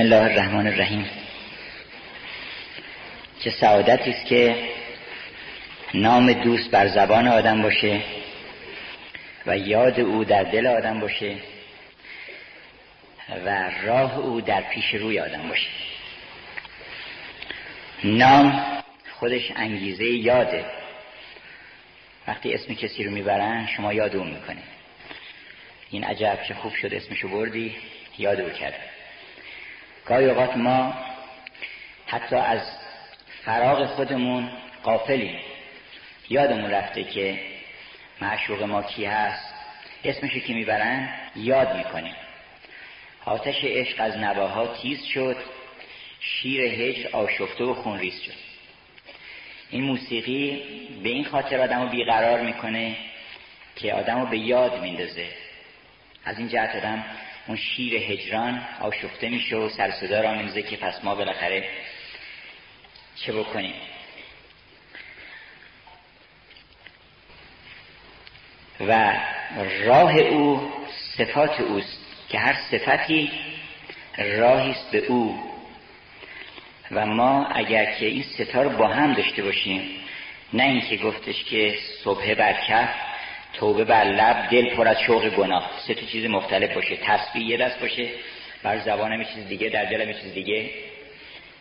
بسم الله الرحمن الرحیم. چه سعادتی است که نام دوست بر زبان آدم باشه و یاد او در دل آدم باشه و راه او در پیش روی آدم باشه. نام خودش انگیزه یاده. وقتی اسم کسی رو می‌برن شما یاد اون می‌کنه این عجب چه خوب شد اسمشو بردی یاد او کرد گاهی اوقات ما حتی از فراغ خودمون قافلیم یادمون رفته که معشوق ما کی هست؟ اسمشو که می‌برن یاد می‌کنیم. آتش عشق از نواها تیز شد شیر هجر آشفته و خونریز شد. این موسیقی به این خاطر آدم رو بیقرار می‌کنه که آدم رو به یاد میندازه. از این جهت آدم اون شیر هجران آشفته میشه و سر صدا را میزه که پس ما بالاخره چه بکنیم؟ و راه او صفات اوست که هر صفتی راهی است به او. و ما اگر که این ستا رو با هم داشته باشیم نه اینکه گفتش که صبح بر کف توبه بر لب دل پر از شوق گناه. سه تا چیز مختلف باشه. تسبیح یه دست باشه. بر زبانم چیز دیگه در دلم چیز دیگه.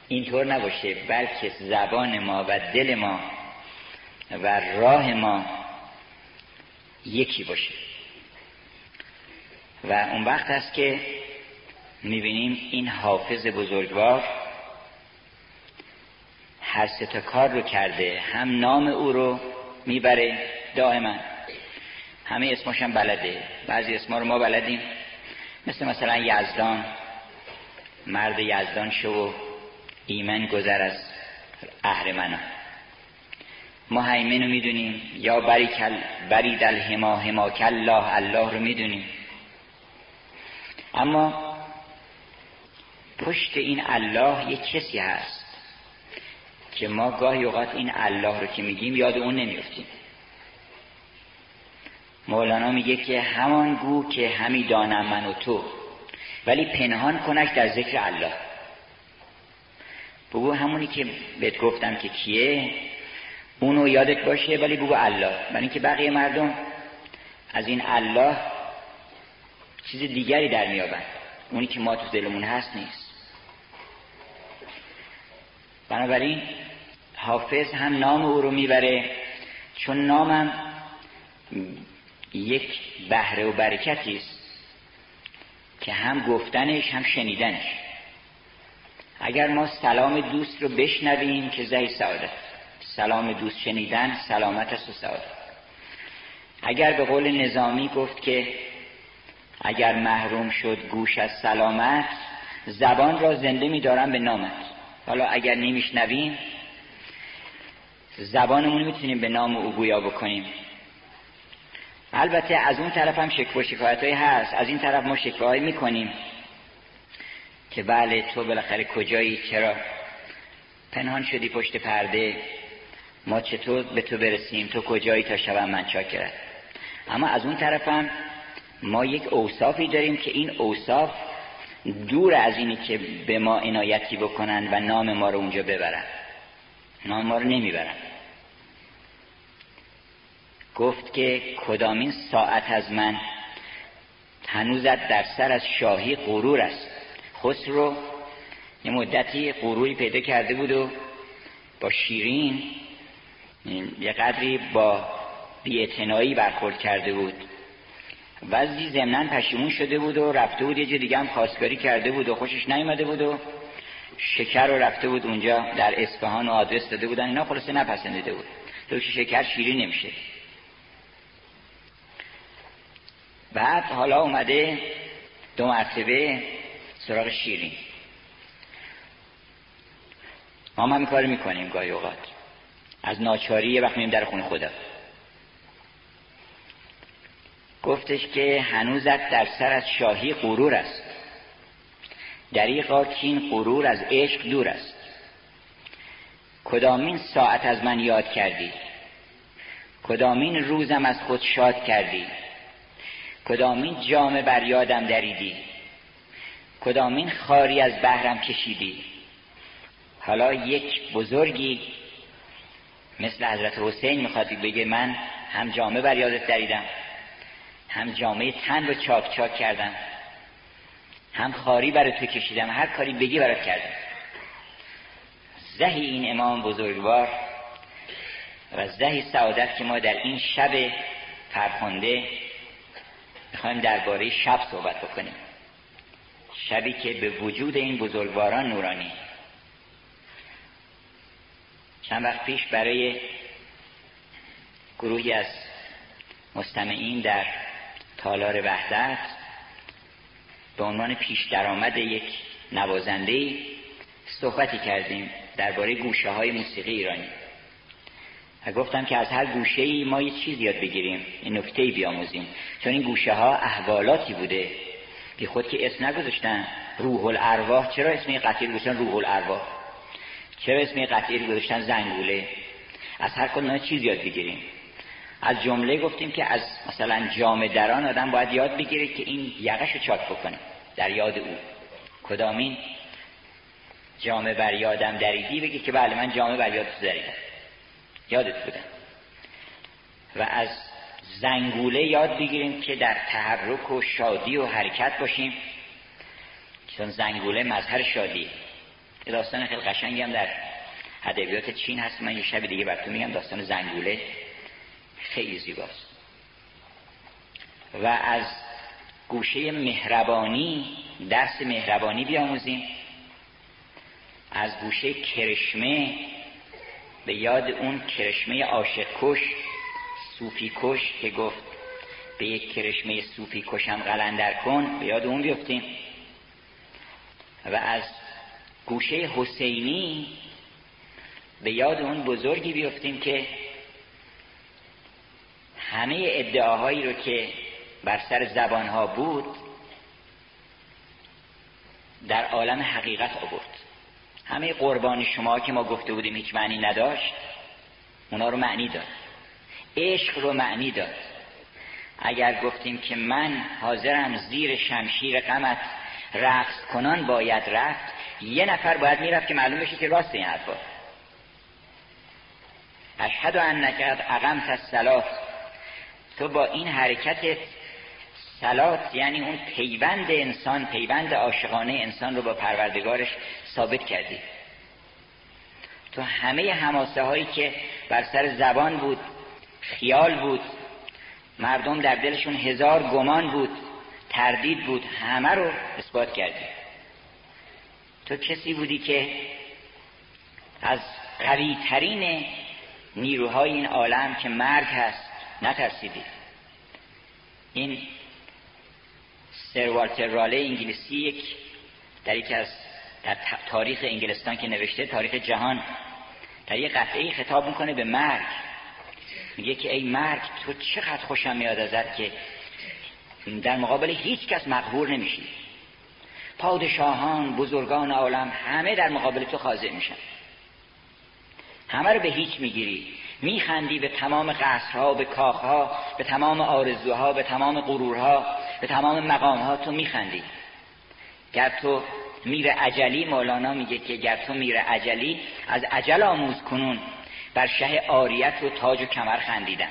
اینطور نباشه. بلکه زبان ما و دل ما و راه ما یکی باشه. و اون وقت است که می‌بینیم این حافظ بزرگوار هر سه کار رو کرده. هم نام او رو می‌بره دائما. همه اسماش هم بلده. بعضی اسما رو ما بلدیم. مثل مثلا یزدان. مرد یزدان شو و ایمن گذر از اهرمنان ما حیمن رو می‌دونیم. یا بری, کل بری دل هما الله الله رو می‌دونیم. اما پشت این الله یک کسی هست که ما گاهی اوقات این الله رو که میگیم یاد اون نمیفتیم مولانا میگه که همان گو که همی دانم من و تو ولی پنهان کنک در ذکر الله. بگو همونی که بهت گفتم که کیه؟ اونو یادت باشه ولی بگو الله. برای اینکه بقیه مردم از این الله چیز دیگری در میابند. اونی که ما تو دلمون هست نیست. بنابراین حافظ هم نام او رو می‌بره. چون نامم یک بهره و برکتی است که هم گفتنش هم شنیدنش. اگر ما سلام دوست رو بشنویم که زهی سعادت. سلام دوست شنیدن سلامت است و سعادت. اگر به قول نظامی گفت که اگر محروم شد گوش از سلامت زبان را زنده میدارم به نامت. حالا اگر نمیشنویم زبانمون می‌تونیم به نام او گویا بکنیم. البته از اون طرف هم شکوه شکایت هست. از این طرف ما شکوه می‌کنیم که بله تو بالاخره کجایی؟ چرا؟ پنهان شدی پشت پرده. ما چطور به تو برسیم؟ تو کجایی تا شبم من چاکرد اما از اون طرف هم ما یک اوصافی داریم که این اوصاف دور از اینی که به ما عنایتی بکنن و نام ما رو اونجا ببرن. نام ما رو نمی‌برن. گفت که کدامین ساعت از من؟ هنوزت در سر از شاهی غرور است. خسرو یه مدتی غروری پیدا کرده بود و با شیرین یه قدری با بیعتنایی برخورد کرده بود. وزی زمنان پشیمون شده بود و رفته بود یه جا دیگه هم خواستگاری کرده بود و خوشش نیومده بود و شکر رو رفته بود اونجا در اصفهان و آدرس داده بودن. اینا خلاصه نپسندیده بود. تو شکر شیرین نمیشه. بعد حالا اومده دو مرتبه سراغ شیرین. ما هم کار می‌کنیم گاهی اوقات. از ناچاری یه وقت میریم در خونه خدا. گفتش که هنوزت در سر از شاهی غرور است. دریقا کین غرور از عشق دور است. کدامین ساعت از من یاد کردی؟ کدامین روزم از خود شاد کردی؟ کدامین جامه بر یادم دریدی؟ کدامین خاری از بهرم کشیدی؟ حالا یک بزرگی مثل حضرت حسین می‌خواد بگه من هم جامعه بر یادت دریدم هم جامعه تن رو چاک چاک کردم هم خاری برای تو کشیدم هر کاری بگی برات کردم. زهی این امام بزرگوار و زهی سعادت که ما در این شب فرخنده می‌خوایم درباره شب صحبت بکنیم. شبی که به وجود این بزرگواران نورانی. چند وقت پیش برای گروهی از مستمعین در تالار وحدت به عنوان پیش درآمد یک نوازنده صحبتی کردیم درباره گوشه های موسیقی ایرانی. گفتم که از هر گوشه ای ما یه چیز یاد بگیریم این نکته بیاموزیم. چون این گوشه ها احوالاتی بوده. بی خود که اسم نگذاشتن. روح الارواح چرا اسم قطعی گذاشتن روح الارواح چرا اسم قطعی گذاشتن زنگوله؟ از هر کدوم چیز یاد بگیریم. از جمله گفتیم که از مثلا جام دران آدم باید یاد بگیره که این یقش رو چاک بکنه. در یاد او. کدامین جامعه بر یادم دریدی بگی که بله من جامعه بر یادت دریدم. یادت بودم و از زنگوله یاد بگیریم که در تحرک و شادی و حرکت باشیم چون زنگوله مظهر شادی. داستان خیلی قشنگی هم در ادبیات چین هست. من یه شب دیگه براتون میگم داستان زنگوله خیلی زیباست. و از گوشه مهربانی درس مهربانی بیاموزیم. از گوشه کرشمه به یاد اون کرشمه عاشق کش صوفی کش که گفت به یک کرشمه صوفی کشم قلندر کن به یاد اون بیفتیم. و از گوشه حسینی به یاد اون بزرگی بیفتیم که همه ادعاهایی رو که بر سر زبانها بود در عالم حقیقت آورد. همه قربان شما که ما گفته بودیم هیچ معنی نداشت اونا رو معنی داد. عشق رو معنی داد. اگر گفتیم که من حاضرم زیر شمشیر غمت رقص کنان باید رفت یه نفر باید می‌رفت که معلوم بشه که راست این حرفا. اشهد انک اقمت الصلاه تو با این حرکت سلات یعنی اون پیوند انسان پیوند عاشقانه انسان رو با پروردگارش ثابت کردی. تو همه هماسه هایی که بر سر زبان بود خیال بود مردم در دلشون هزار گمان بود تردید بود همه رو اثبات کردی. تو کسی بودی که از قوی ترین نیروهای این عالم که مرگ هست نترسیدی. این سر والتر راله انگلیسی یک در یکی از در تاریخ انگلستان که نوشته تاریخ جهان. در یک قطعه خطاب می‌کنه به مرگ. میگه که ای مرگ تو چقدر خوشم میاد ازت که در مقابل هیچ کس مقهور نمیشی. پادشاهان بزرگان عالم همه در مقابل تو خاضع میشن. همه رو به هیچ می‌گیری. میخندی به تمام قصرها به کاخها به تمام آرزوها به تمام غرورها. به تمام مقامها تو میخندی. گر تو میر عجلی مولانا میگه که گر تو میر عجلی از عجل آموز کنون. بر شه آریت و تاج و کمر خندیدن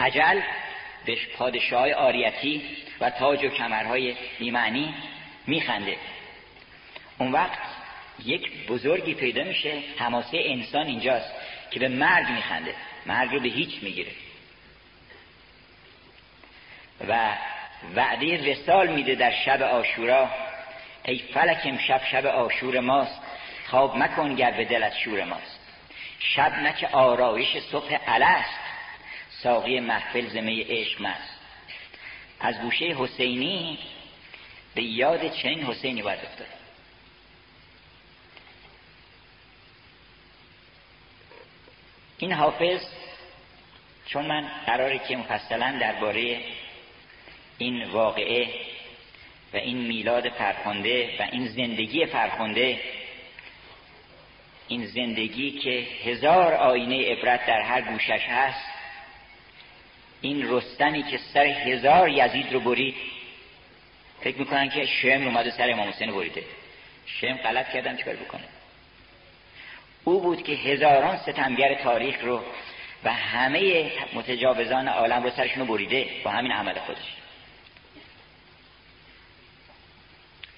عجل به پادشاه آریتی و تاج و کمرهای بیمعنی میخنده. اون وقت یک بزرگی پیدا میشه حماسه انسان اینجاست که به مرگ میخنده. مرگ رو به هیچ می‌گیره. و وعده وسال میده در شب آشورا. ای فلک امشب شب آشور ماست خواب مکن گر به دلت شور ماست. شب نک آرایش صبح الست ساقی محفل زمه عشق مست. از گوشه حسینی به یاد چنین حسینی باید افتاد. این حافظ چون من قراره که مفصلا درباره این واقعه و این میلاد فرخنده و این زندگی فرخنده این زندگی که هزار آینه عبرت در هر گوشش هست این رستمی که سر هزار یزید رو برید. فکر می‌کنن که شم اومده سر امام حسین بریده. شم غلط کردن چیکار بکنه؟ او بود که هزاران ستمگر تاریخ رو و همه متجاوزان عالم رو سرشون بریده با همین عمل خودش.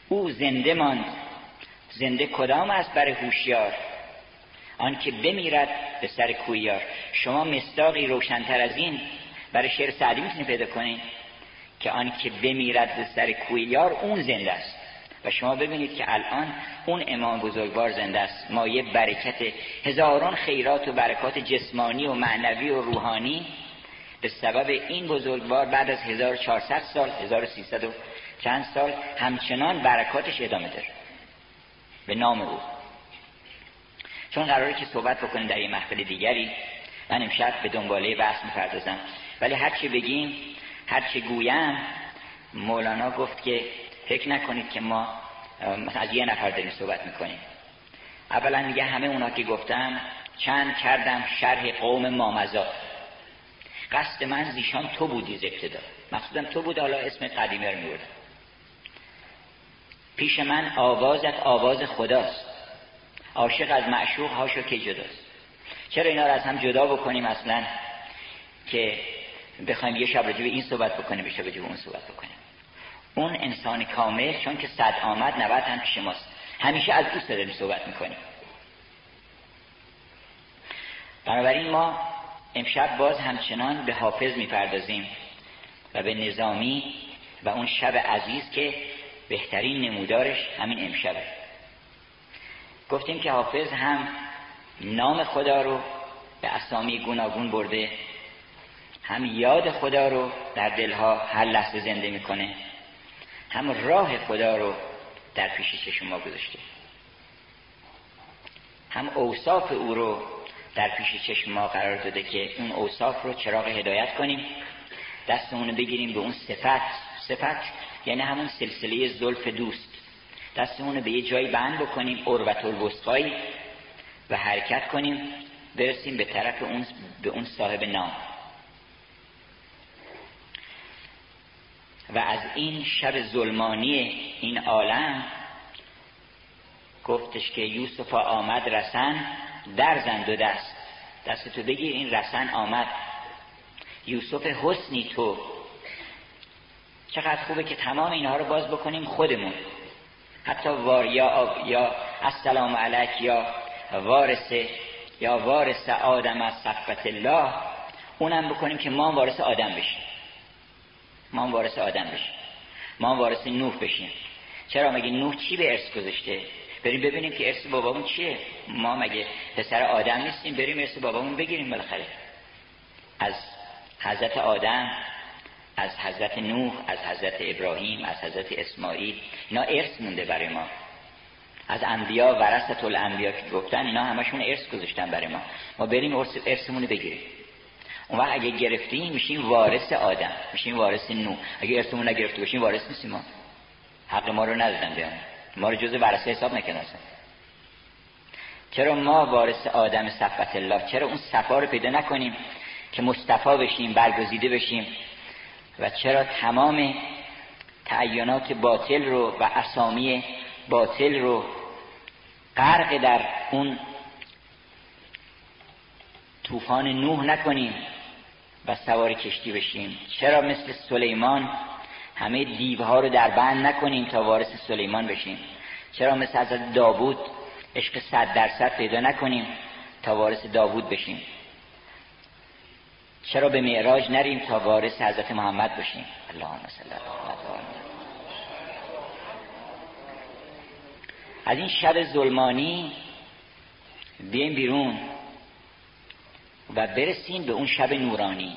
او زنده ماند. زنده کدام است برای هوشیار؟ آن که بمیرد به سر کویار شما مستاقی روشنتر از این برای شعر سعدی می‌تونید پیدا کنید که آن که بمیرد به سر کویار اون زنده است. و شما ببینید که الان اون امام بزرگوار زنده است. مایه برکت هزاران خیرات و برکات جسمانی و معنوی و روحانی. به سبب این بزرگوار بعد از 1400 سال 1300 و چند سال همچنان برکاتش ادامه داره. به نام او. چون قراره که صحبت بکنیم در یه محفل دیگری من امشب به دنباله بحث می‌پردازم. ولی هرچی بگیم هرچی گویم مولانا گفت که فکر نکنید که ما از یه نفر داریم صحبت می‌کنیم. اولا میگه همه اونا که گفتم چند کردم شرح قوم مامزا قصد من زیشان تو بودی ز ابتدا. مقصودم تو بود حالا اسم قدیمه رو میبردم. پیش من آوازت آواز خداست. عاشق از معشوق هاشو که جداست. چرا اینا رو از هم جدا بکنیم اصلا که بخوایم یه شب راجع این صحبت بکنیم به شب اون صحبت بکنیم؟ اون انسان کامل چون که صد آمد نوت هم پیش ماست. همیشه از دوست داریم صحبت می‌کنیم. بنابراین ما امشب باز همچنان به حافظ می‌پردازیم و به نظامی و اون شب عزیز که بهترین نمودارش همین امشبه. گفتیم که حافظ هم نام خدا رو به اسامی گوناگون برده هم یاد خدا رو در دلها هر لحظه زنده می‌کنه هم راه خدا رو در پیش چشم ما گذاشته. هم اوصاف او رو در پیش چشم ما قرار داده که اون اوصاف رو چراغ هدایت کنیم دستمون بگیریم به اون صفت صفت یعنی همون سلسله زلف دوست. دستمون رو به یه جایی بند بکنیم عروت الوسقایی و حرکت کنیم برسیم به طرف اون به اون صاحب نام. و از این شب ظلمانی این عالم گفتش که یوسف آمد رسن در زند و دست. دستتو بگیر این رسن آمد. یوسف حسنی تو چقدر خوبه که تمام اینها رو باز بکنیم خودمون. حتی وار یا, یا السلام علیک یا وارث یا وارث آدم از صفت الله اونم بکنیم که ما وارث آدم بشیم. ما وارث آدم بشیم. ما وارث نوح بشیم. چرا مگه نوح چی به ارث گذاشته؟ بریم ببینیم که ارث بابامون چیه. ما مگه پسر آدم نیستیم؟ بریم ارث بابامون بگیریم بالاخره. از حضرت آدم از حضرت نوح از حضرت ابراهیم از حضرت اسماعیل. اینا ارث مونده برای ما. از انبیا ورثت الانبیا که گفتن اینا همشون ارث گذاشتن برای ما. ما بریم ارثمون رو بگیریم. اون وقت اگه گرفتیم میشیم وارث آدم میشیم وارث نو اگه ارثمون نگرفته باشیم وارث نیستیم ما. حق ما رو ندادن بیان ما رو جز ورثه حساب نکنن چرا ما وارث آدم صفت الله؟ چرا اون صفا رو پیدا نکنیم که مصطفا بشیم برگزیده بشیم؟ و چرا تمام تعینات باطل رو و اسامی باطل رو غرق در اون طوفان نوح نکنیم و سوار کشتی بشیم؟ چرا مثل سلیمان همه دیوها رو در بند نکنیم تا وارث سلیمان بشیم؟ چرا مثل حضرت داوود عشق صد درصد پیدا نکنیم تا وارث داوود بشیم؟ چرا به معراج نریم تا وارث حضرت محمد بشیم؟ اللهم صل از این شب ظلمانی بیایم بیرون و برسیم به اون شب نورانی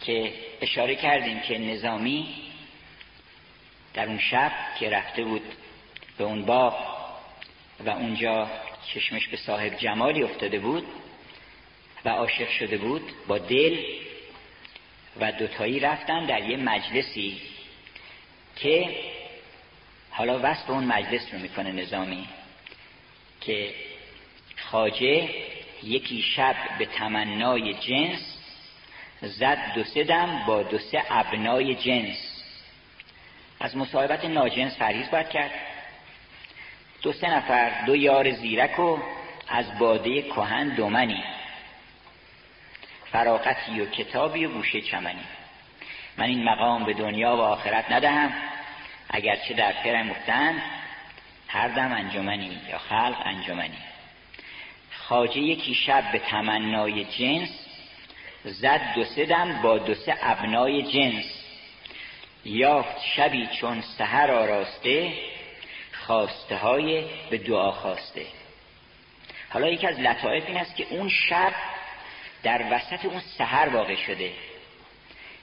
که اشاره کردیم که نظامی در اون شب که رفته بود به اون باغ و اونجا چشمش به صاحب جمالی افتاده بود و عاشق شده بود با دل و دوتایی رفتن در یه مجلسی که حالا وصف اون مجلس رو می‌کنه نظامی که خاجه یکی شب به تمنای جنس زد دو سه دم با دو سه ابنای جنس. از مصاحبت ناجنس پرهیز باید کرد. دو سه نفر دو یار زیرک و از باده کهن دومنی. فراقتی و کتابی و گوشه چمنی. من این مقام به دنیا و آخرت ندهم. اگرچه در پر مفتن هر دم انجمنی یا خلق انجمنی. خاجه یکی شب به تمنای جنس زد دو سه دم با دو سه ابنای جنس. یافت شبی چون سهر آراسته خواسته های به دعا خواسته. حالا یکی از لطایف این است که اون شب در وسط اون سهر واقع شده.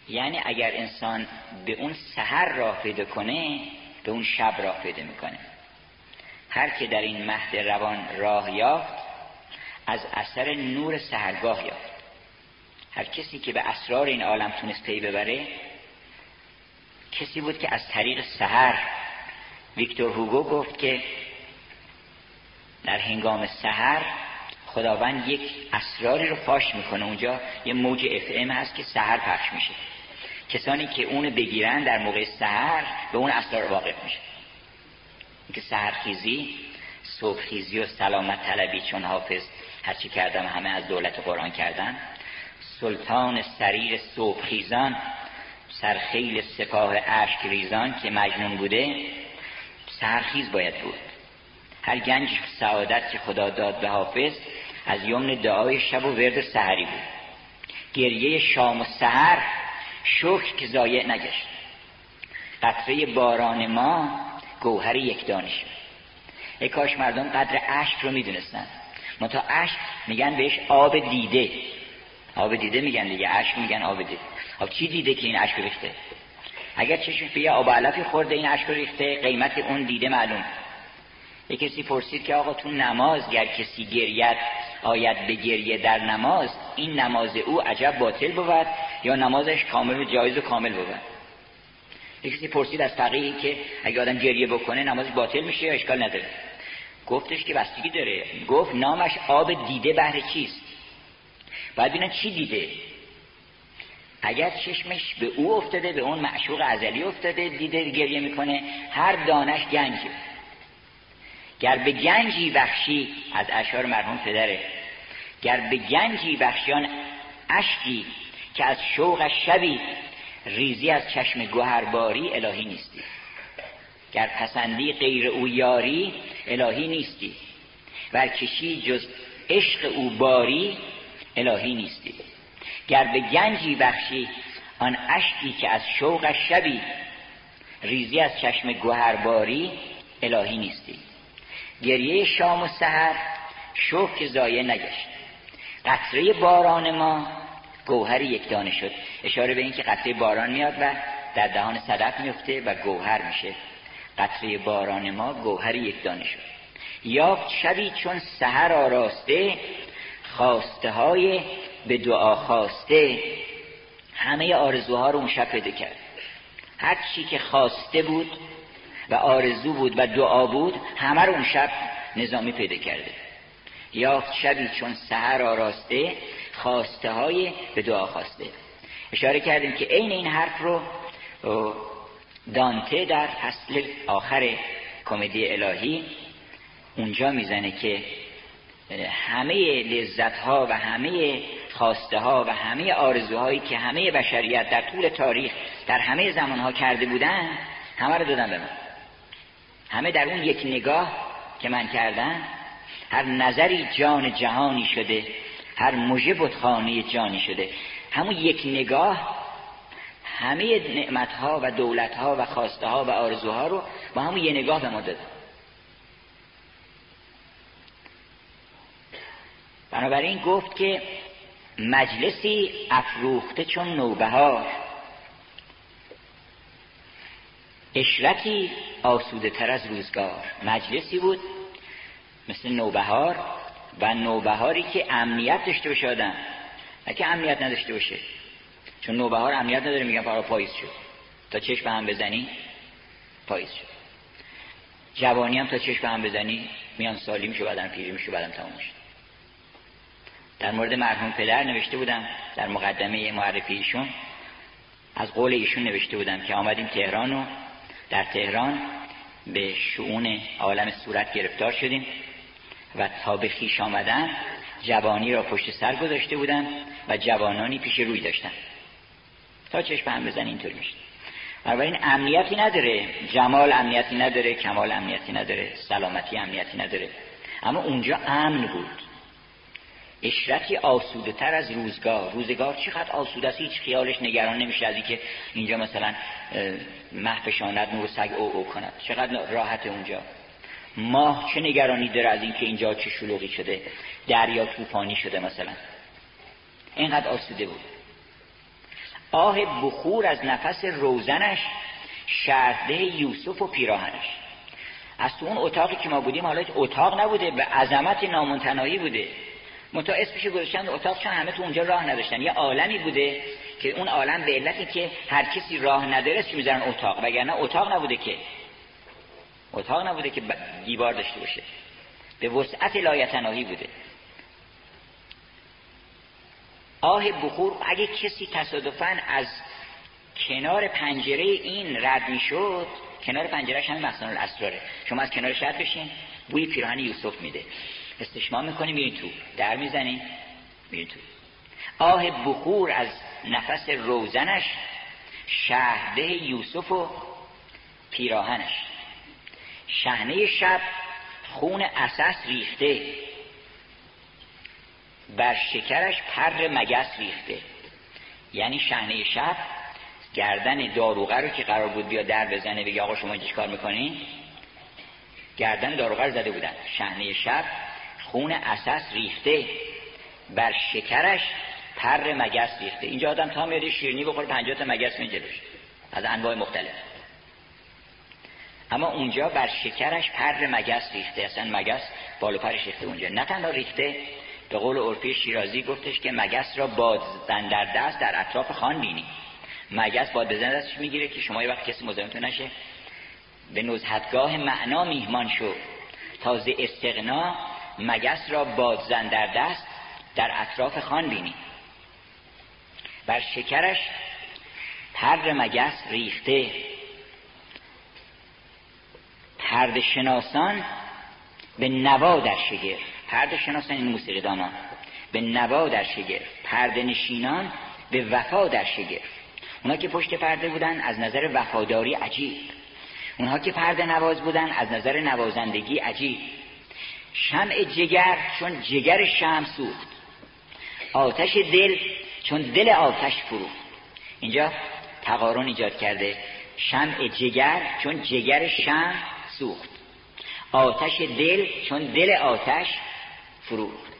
یعنی اگر انسان به اون سهر راه پیدا کنه به اون شب راه پیدا می‌کنه. هر که در این مهد روان راه یافت از اثر نور سهرگاه یافت. هر کسی که به اسرار این عالم تونست پی ببره کسی بود که از طریق سهر ویکتور هوگو گفت که در هنگام سهر خداوند یک اسراری رو فاش می‌کنه. اونجا یه موج اف ام هست که سهر پخش میشه. کسانی که اونو بگیرن در موقع سهر به اون اسرار واقف میشه. اینکه سهرخیزی صبحخیزی و سلامت طلبی چون حافظ هرچی کردم همه از دولت قرآن کردن. سلطان سریر صبحخیزان سرخیل سپاه اشک ریزان که مجنون بوده سهرخیز باید بود. هر گنج سعادت که خدا داد به حافظ از یمن دعای شب و ورد سحری بود. گریه شام و سحر شکر که ضایع نگشت. قطره باران ما گوهر یک دانش ای کاش مردم قدر عشق رو می‌دونستن. منتها عشق میگن بهش آب دیده. آب دیده میگن دیگه عشق میگن آب دیده. آب چی دیده که این عشق ریخته؟ اگر چشم به آب علفی خورده این عشق ریخته قیمت اون دیده معلوم. یه کسی پرسید که آقا تو نماز گر کسی گریت آید به گریه در نماز این نماز او عجب باطل بود یا نمازش کامل و جایز و کامل بود؟ یه کسی پرسید از فقیهی که اگه آدم گریه بکنه نمازش باطل میشه یا اشکال نداره؟ گفتش که بستگی داره. گفت نامش آب دیده بهر چیست؟ باید بینن چی دیده. اگر چشمش به او افتاده به اون معشوق ازلی افتاده دیده گریه می‌کنه هر دانش گنجه. گر به گنجی بخشی از اشعار مرحوم پدره. گر به گنجی بخشیان اشکی که از شوق شبی ریزی از چشم گوهرباری الهی نیستی. گر پسندی غیر او یاری الهی نیستی. ور کشی جز عشق او باری الهی نیستی. گر به گنجی بخشی آن اشکی که از شوق شبی ریزی از چشم گوهرباری الهی نیستی. گریه شام و سحر که زایه نگشت. قطره باران ما گوهر یک دانه شد. اشاره به اینکه قطره باران میاد و در دهان صدف میفته و گوهر میشه. قطره باران ما گوهر یک دانه شد. یافت شبی چون سحر آراسته خواسته های به دعا خواسته. همه آرزوها رو اون شب پیدا کرد. هر چی که خواسته بود و آرزو بود و دعا بود همه رو اون شب نظامی پیدا کرده. یافت شبی چون سهر آراسته خواسته های به دعا خواسته. اشاره کردیم که عین این حرف رو دانته در فصل آخر کمدی الهی اونجا می‌زنه که همه لذت ها و همه خواسته ها و همه آرزوهایی که همه بشریت در طول تاریخ در همه زمان ها کرده بودن همه رو دادن به من. همه در اون یک نگاه که من کردم هر نظری جان جهانی شده هر مژه بتخانه جانی شده. همون یک نگاه همه نعمتها و دولتها و خواسته ها و آرزوها رو با همون یه نگاه به ما داد. بنابراین گفت که مجلسی افروخته چون نوبهار. اشرتی آسوده تر از روزگار. مجلسی بود مثل نوبهار و نوبهاری که امنیت داشته باشه آدم. نه که امنیت نداشته باشه. چون نوبهار امنیت نداره میگن فرا پاییز شد. تا چشم به هم بزنی پاییز شد. جوانی هم تا چشم به هم بزنی میان سالی میشه بعدم پیری میشه بعدم تموم شد در مورد مرحوم پدر نوشته بودم در مقدمه معرفی ایشون از قول ایشون نوشته بودم که آمدیم تهران و در تهران به شعون عالم صورت گرفتار شدیم و تا به خیش آمدن جوانی را پشت سر گذاشته بودن و جوانانی پیش روی داشتن. تا چشم هم بزن اینطور میشه. بنابراین امنیتی نداره. جمال امنیتی نداره کمال امنیتی نداره سلامتی امنیتی نداره. اما اونجا امن بود. اشرتی آسوده تر از روزگار. روزگار چقدر آسوده است؟ هیچ خیالش نگران نمیشه از اینکه اینجا مثلا محفشاند نور سگ او او کند. چقدر راحت اونجا. ماه چه نگرانی داره از اینکه اینجا چه شلوغی شده دریا طوفانی شده مثلا. اینقدر آسوده بود. آه بخور از نفس روزنش شرده یوسف و پیراهنش. از تو اون اتاقی که ما بودیم حالا اتاق نبوده به عظمت نامنتنایی بوده. متا اسمش گذاشتن اتاق چون همه تو اونجا راه نداشتن. یه عالمی بوده که اون عالم به علتی که هر کسی راه نداره چی می‌ذارن اتاق. وگرنه اتاق نبوده که. اتاق نبوده که دیوار داشته باشه. به وسعت لایتناهی بوده. آه بخور اگه کسی تصادفا از کنار پنجره این رد می‌شد کنار پنجرهش همین مخزن الاسراره. شما از کنارش رد بشین. بوی پیراهن یوسف میده. استشمام می‌کنی میرین تو. در می‌زنی میرین تو. آه بخور از نفس روزنش شهده یوسف و پیراهنش. شهنه شب خون اساس ریخته. بر شکرش پر مگس ریخته. یعنی شهنه شب گردن داروغه رو که قرار بود بیا در بزنه بگه آقا شما اینجا کار می‌کنین گردن داروغه رو زده بودن. شهنه شب خون اساس ریخته. بر شکرش پر مگس ریخته. اینجا آدم تا میاد شیرنی بخوره پنجاه تا مگس می جلوش. از انواع مختلف. اما اونجا بر شکرش پر مگس ریخته. اصلا مگس بالو پرش ریخته اونجا. نه تنها ریخته به قول عرفی شیرازی گفتش که مگس را باد زن در دست در اطراف خان بینی. مگس باد بزن دستش می‌گیره که شما یه وقت کسی مزاحمتون نشه. به نزهتگاه معنا میهمان شو. تازه استقنا مگس را بادزن در دست در اطراف خان بینی. بر شکرش پر مگس ریخته. پرد شناسان به نوا در شگرف. پرد شناسان این موسیقی دامان. به نوا در شگرف. پرد نشینان به وفا در شگرف. اونا که پشت پرده بودن از نظر وفاداری عجیب. اونها که پرده نواز بودن از نظر نوازندگی عجیب. شمع جگر چون جگر شم سوخت. آتش دل چون دل آتش فروخت اینجا تقارن ایجاد کرده. شمع جگر چون جگر شم سوخت. آتش دل چون دل آتش فروخت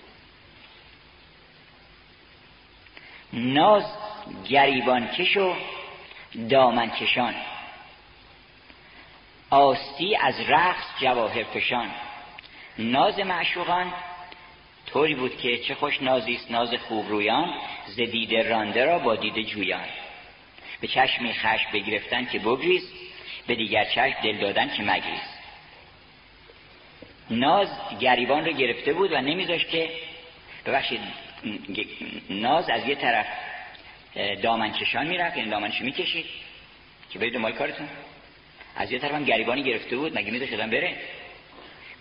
ناز گریبان کش و دامن کشان. آستی از رقص جواهر فشان ناز معشوقان. طوری بود که چه خوش نازیست ناز خوب رویان ز دیده رانده را با دیده جویان. به چشمی خش بگرفتن که بگریز به دیگر چشم دل دادن که مگریز ناز گریبان رو گرفته بود و نمیذاشت که ببخشید ناز از یه طرف دامن کشان می‌رفت یعنی دامنشو می‌کشید که برید دنبال کارتون. از یه طرف هم گریبانی گرفته بود مگه میذاشت بره؟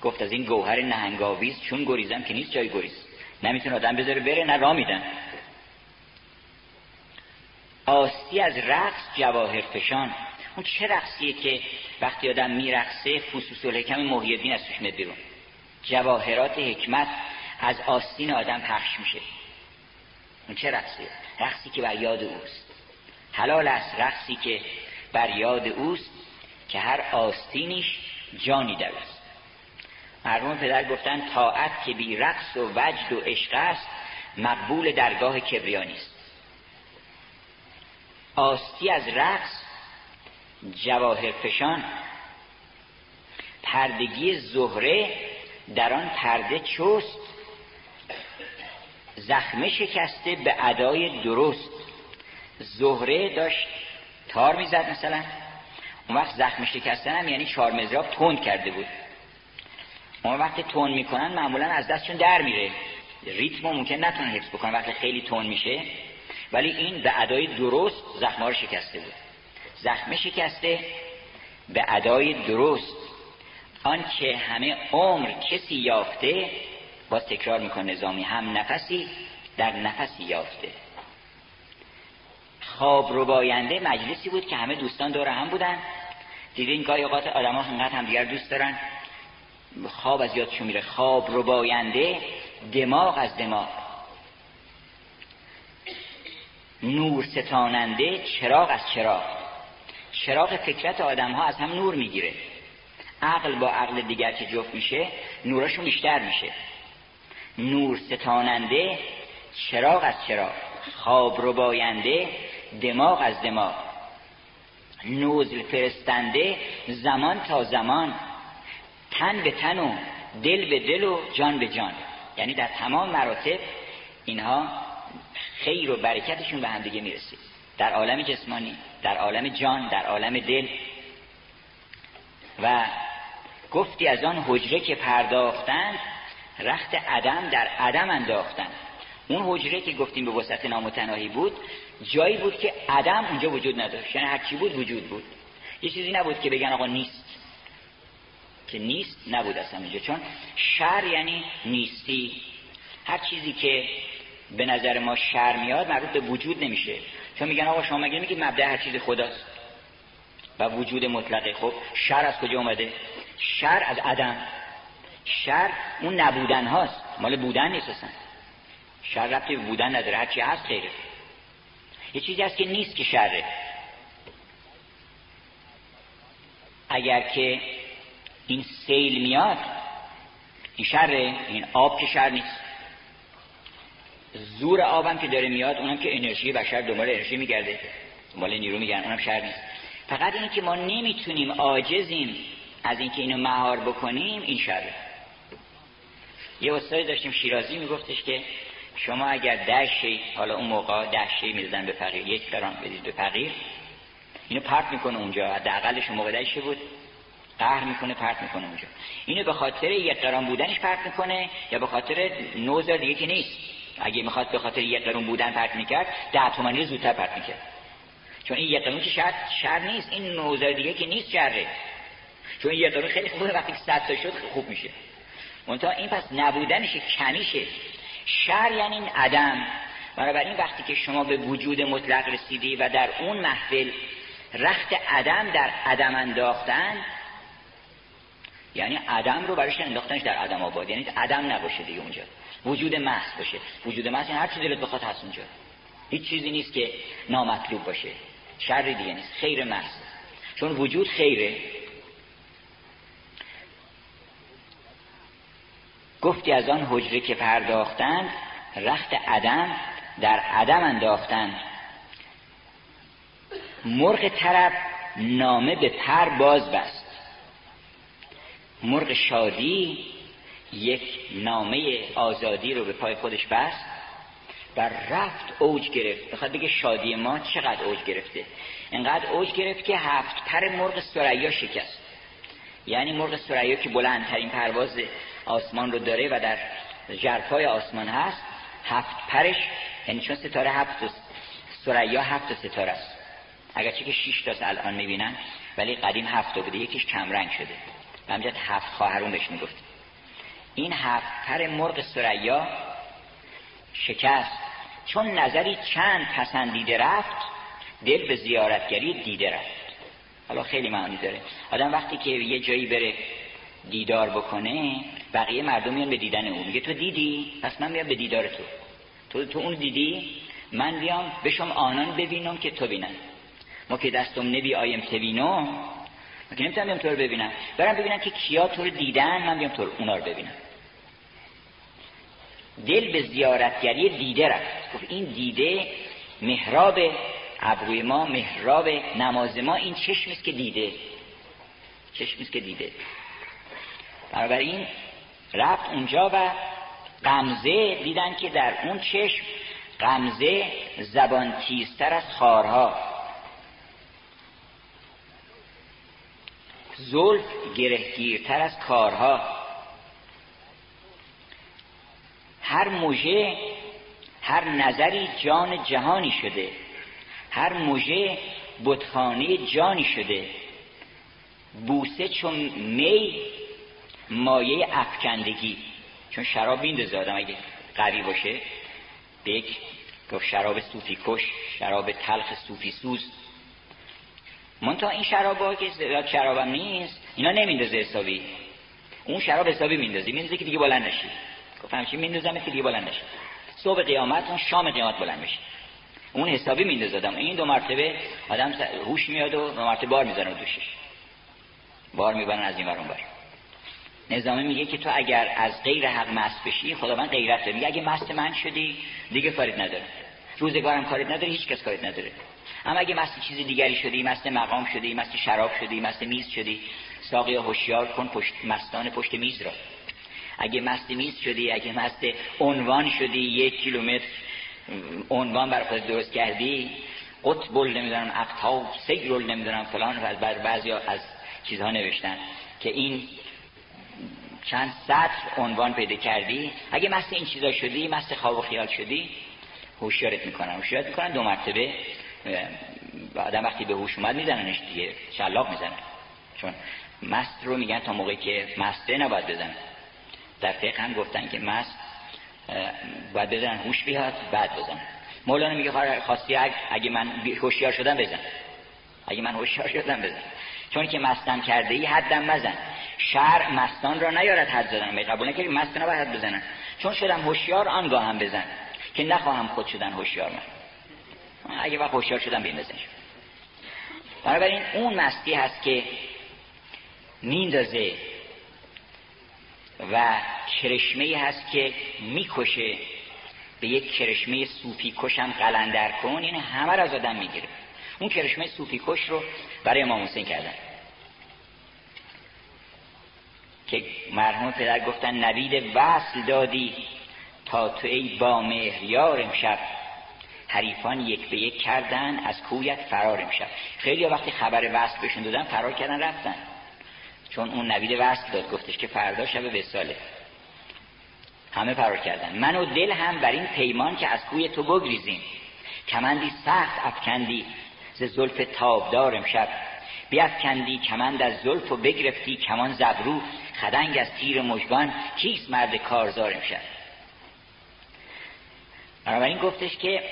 گفت از این گوهر نهنگاویز چون گریزم که نیست جای گریز. نمی‌تونه آدم بذاره بره نه را میدن. آستی از رقص جواهر فشان. اون چه رقصیه که وقتی آدم میرقصه فسوس الحکم محیدین از توش میاد بیرون. جواهرات حکمت از آستین آدم پخش میشه. اون چه رقصیه؟ رقصی که بر یاد اوست. حلال است رقصی که بر یاد اوست که هر آستینش جانی در اوست مرحوم پدر گفتن طاعت که بی رقص و وجد و عشق است مقبول درگاه کبریانی است. آستی از رقص جواهر فشان پردگی زهره در آن پرده چست زخمه شکسته به ادای درست. زهره داشت تار می‌زد مثلا. اون وقت زخم شکستن هم یعنی چهار مزراب تند کرده بود. اون وقت تون می‌کنن معمولا از دستشون در میره. ریتم ممکن نتونن حفظ بکنن وقتی خیلی تون میشه. ولی این به ادای درست زخم رو شکسته بود. زخم شکسته به ادای درست. آنچه همه عمر کسی یافته با تکرار می‌کنه نظامی هم نفسی در نفسی یافته. خواب رو باینده مجلسی بود که همه دوستان دور هم بودن. دیدین گاهی اوقات آدم ها هم دیگر دوست دارن. خواب از یادشون میره. خواب رو باینده دماغ از دماغ. نور ستاننده چراغ از چراغ. چراغ فکرت آدم ها از هم نور می‌گیره. عقل با عقل دیگر که جفت میشه نورشون بیشتر میشه. نور ستاننده چراغ از چراغ. خواب رو باینده دماغ از دماغ. نوزل فرستنده زمان تا زمان. تن به تن و دل به دل و جان به جان. یعنی در تمام مراتب اینها خیر و برکتشون به همدیگه می‌رسید در عالم جسمانی در عالم جان در عالم دل. و گفتی از آن حجره که پرداختند رخت عدم در عدم انداختند. اون حجره که گفتیم به وسط نامتناهی بود جایی بود که عدم اونجا وجود نداشت. یعنی هرچی بود وجود بود. یه چیزی نبود که بگن آقا نیست. که نیست نبود اصلا اونجا چون شر یعنی نیستی. هر چیزی که به نظر ما شر میاد مربوط به وجود نمیشه. چون میگن آقا شما مگه میگید مبدع هر چیز خداست؟ و وجود مطلقه. خب شر از کجا اومده؟ شر از عدم. شر اون نبودن هاست مال بودن نیست اصلا. شر ربطی بودن نداره. هرچی هست خیره. یه چیزی هست که نیست که شره. اگر که این سیل میاد این شره این آب که شر نیست. زور آبم که داره میاد اونم که انرژی بشر دنبال انرژی میگرده. دنبال نیرو میگن اونم شر نیست. فقط این که ما نمی‌تونیم عاجزیم از اینکه اینو مهار بکنیم این شره. یه استادی داشتیم شیرازی میگفتش که شما اگر ده شی حالا اون موقع ده شی به فقیر یک گرم بدید به فقیر. اینو پرت می‌کنه اونجا حداقلش موقع ده بود. قهر می‌کنه پرت می‌کنه اونجا. اینو به خاطر یک قران بودنش پرت می‌کنه یا به خاطر نوزر دیگه که نیست. اگه می‌خواد به خاطر یک قرون بودن پرت می‌کرد ده تومانی زودتر پرت می‌کرد. چون این یک قرون که شر, شر نیست این نوزر دیگه که نیست شره. چون یک قرون خیلی خوبه وقتی صد تا شد خوب میشه. منتها این پس نبودنش کمیشه شر یعنی این عدم. بنابراین وقتی که شما به وجود مطلق رسیدی و در اون محفل رخت عدم در عدم انداختن یعنی عدم رو برایش انداختنش در عدم آباد. یعنی عدم نباشه دیگه اونجا. وجود محض باشه. وجود محض یعنی هر چیزی دلت بخواد هست اونجا. هیچ چیزی نیست که نامطلوب باشه. شر دیگه نیست. خیر محض. چون وجود خیره. گفتی از آن حجره که پرداختند رخت عدم در عدم انداختند. مرغ طرب نامه به پر باز بست. مرغ شادی یک نامه آزادی رو به پای خودش بست و رفت اوج گرفت. بخواد بگه شادی ما چقدر اوج گرفته؟ انقدر اوج گرفت که هفت پر مرغ سریا شکست. یعنی مرغ سریا که بلندترین پرواز آسمان رو داره و در جرفای آسمان هست هفت پرش یعنی چون ستاره هفت سریا هفت ستاره است. اگرچه که شیش تاست الان می‌بینن ولی قدیم هفت بوده یکیش کمرنگ شده. و هفت خواهرون بهش می‌گفت. این هفت پر مرغ سریا شکست. چون نظری چند پسندیده رفت دل به زیارتگری دیده رفت. حالا خیلی معنی داره. آدم وقتی که یه جایی بره دیدار بکنه بقیه مردم میان به دیدن او. میگه تو دیدی؟ پس من میام به دیدار تو. تو تو اون دیدی؟ من بیام بشم آنان ببینم که تو بینن. ما که دستم نبی آیم تبینم که نمی‌تونم بیام تو رو ببینم؟ برم ببینم که کیا تو رو دیدن من بیام تو اونا رو ببینم. دل به زیارتگری دیده رفت. گفت این دیده محراب ابروی ما محراب نماز ما این چشم که دیده. چشم که دیده. بنابراین رفت اونجا و قمزه دیدن که در اون چشم قمزه زبان تیزتر از خارها. زلف گرهگیرتر از کارها. هر موژه هر نظری جان جهانی شده. هر موژه بتخانه جانی شده. بوسه چون می مایه افکندگی. چون شراب میندازه آدم اگه قوی باشه. به یک شراب صوفی کش شراب تلخ صوفی سوز. منتها این شراب که زیاد شراب هم نیست اینا نمیندازه حسابی. اون شراب حسابی میندازی میندازه که دیگه بلند نشی. گفتم چی میندازم که دیگه بلند نشی. صبح قیامت اون شام قیامت بلند میشه. اون حسابی میندازدم این دو مرتبه آدم هوش میاد و دو مرتبه بار می‌زنه دوشش. بار می‌برن از این ورون بر نظامی میگه که تو اگر از غیر حق مست بشی خداوند غیرت داره. اگه مست من شدی دیگه کاریت نداره. روزگارم کاریت نداره هیچ کس کاریت نداره. اما اگه مست چیز دیگری شدی مست مقام شدی مست شراب شدی مست میز شدی ساقی هوشیار کن پشت مستان پشت میز را. اگه مست میز شدی اگه مست عنوان شدی یک کیلومتر عنوان برای خود درست کردی قطب نمی‌دونم اقتاب سیرول نمی‌دونم فلان از بعضی از چیزها نوشتن که این چند سطر عنوان پیدا کردی. اگه مست این چیزا شدی مست خواب و خیال شدی هوشیارت می‌کنن. هوشیارت می‌کنن دو مرتبه. آدم وقتی به هوش اومد میزننش دیگه شلاق می‌زنن چون مست رو میگن تا موقعی که مسته نباید بزنن در فقه هم گفتن که مست باید بزنن هوش بیاد بعد بزن مولانا میگه خواستی اگه من هوشیار شدم بزن. اگه من هوشیار شدم بزن. چون که مستم کرده ای حدم مزن. شر مستان را نیارد حد زدن. می قبول نکردی؟ مست نباید حد بزنن. چون شدم هوشیار آنگاه هم بزن. که نخواهم خود شدن هوشیار من. اگه وقت هوشیار شدم بیندازن بنابراین اون مستی هست که میندازه و کرشمه هست که می‌کشه به یک کرشمه صوفی کشم قلندر کن. یعنی همه را از آدم می‌گیره. اون کرشمه صوفی کش رو برای امام حسین کردن. که مرحوم پدر گفتن نوید وصل دادی تا تو ای با مهریار امشب. حریفان یک به یک کردن از کویت فرار امشب. خیلی وقتی خبر وصل بهشون دادن فرار کردن رفتن. چون اون نوید وصل داد گفتش که فردا شب ساله همه فرار کردن. من و دل هم بر این پیمان که از کوی تو بگریزیم. کمندی سخت افکندی ز زلف تابدار امشب. بیافکندی کمند از زلف و بگرفتی کمان زبرو. خدنگ از تیر مژگان. کیست مرد کارزار امشب؟ بنابراین گفتش که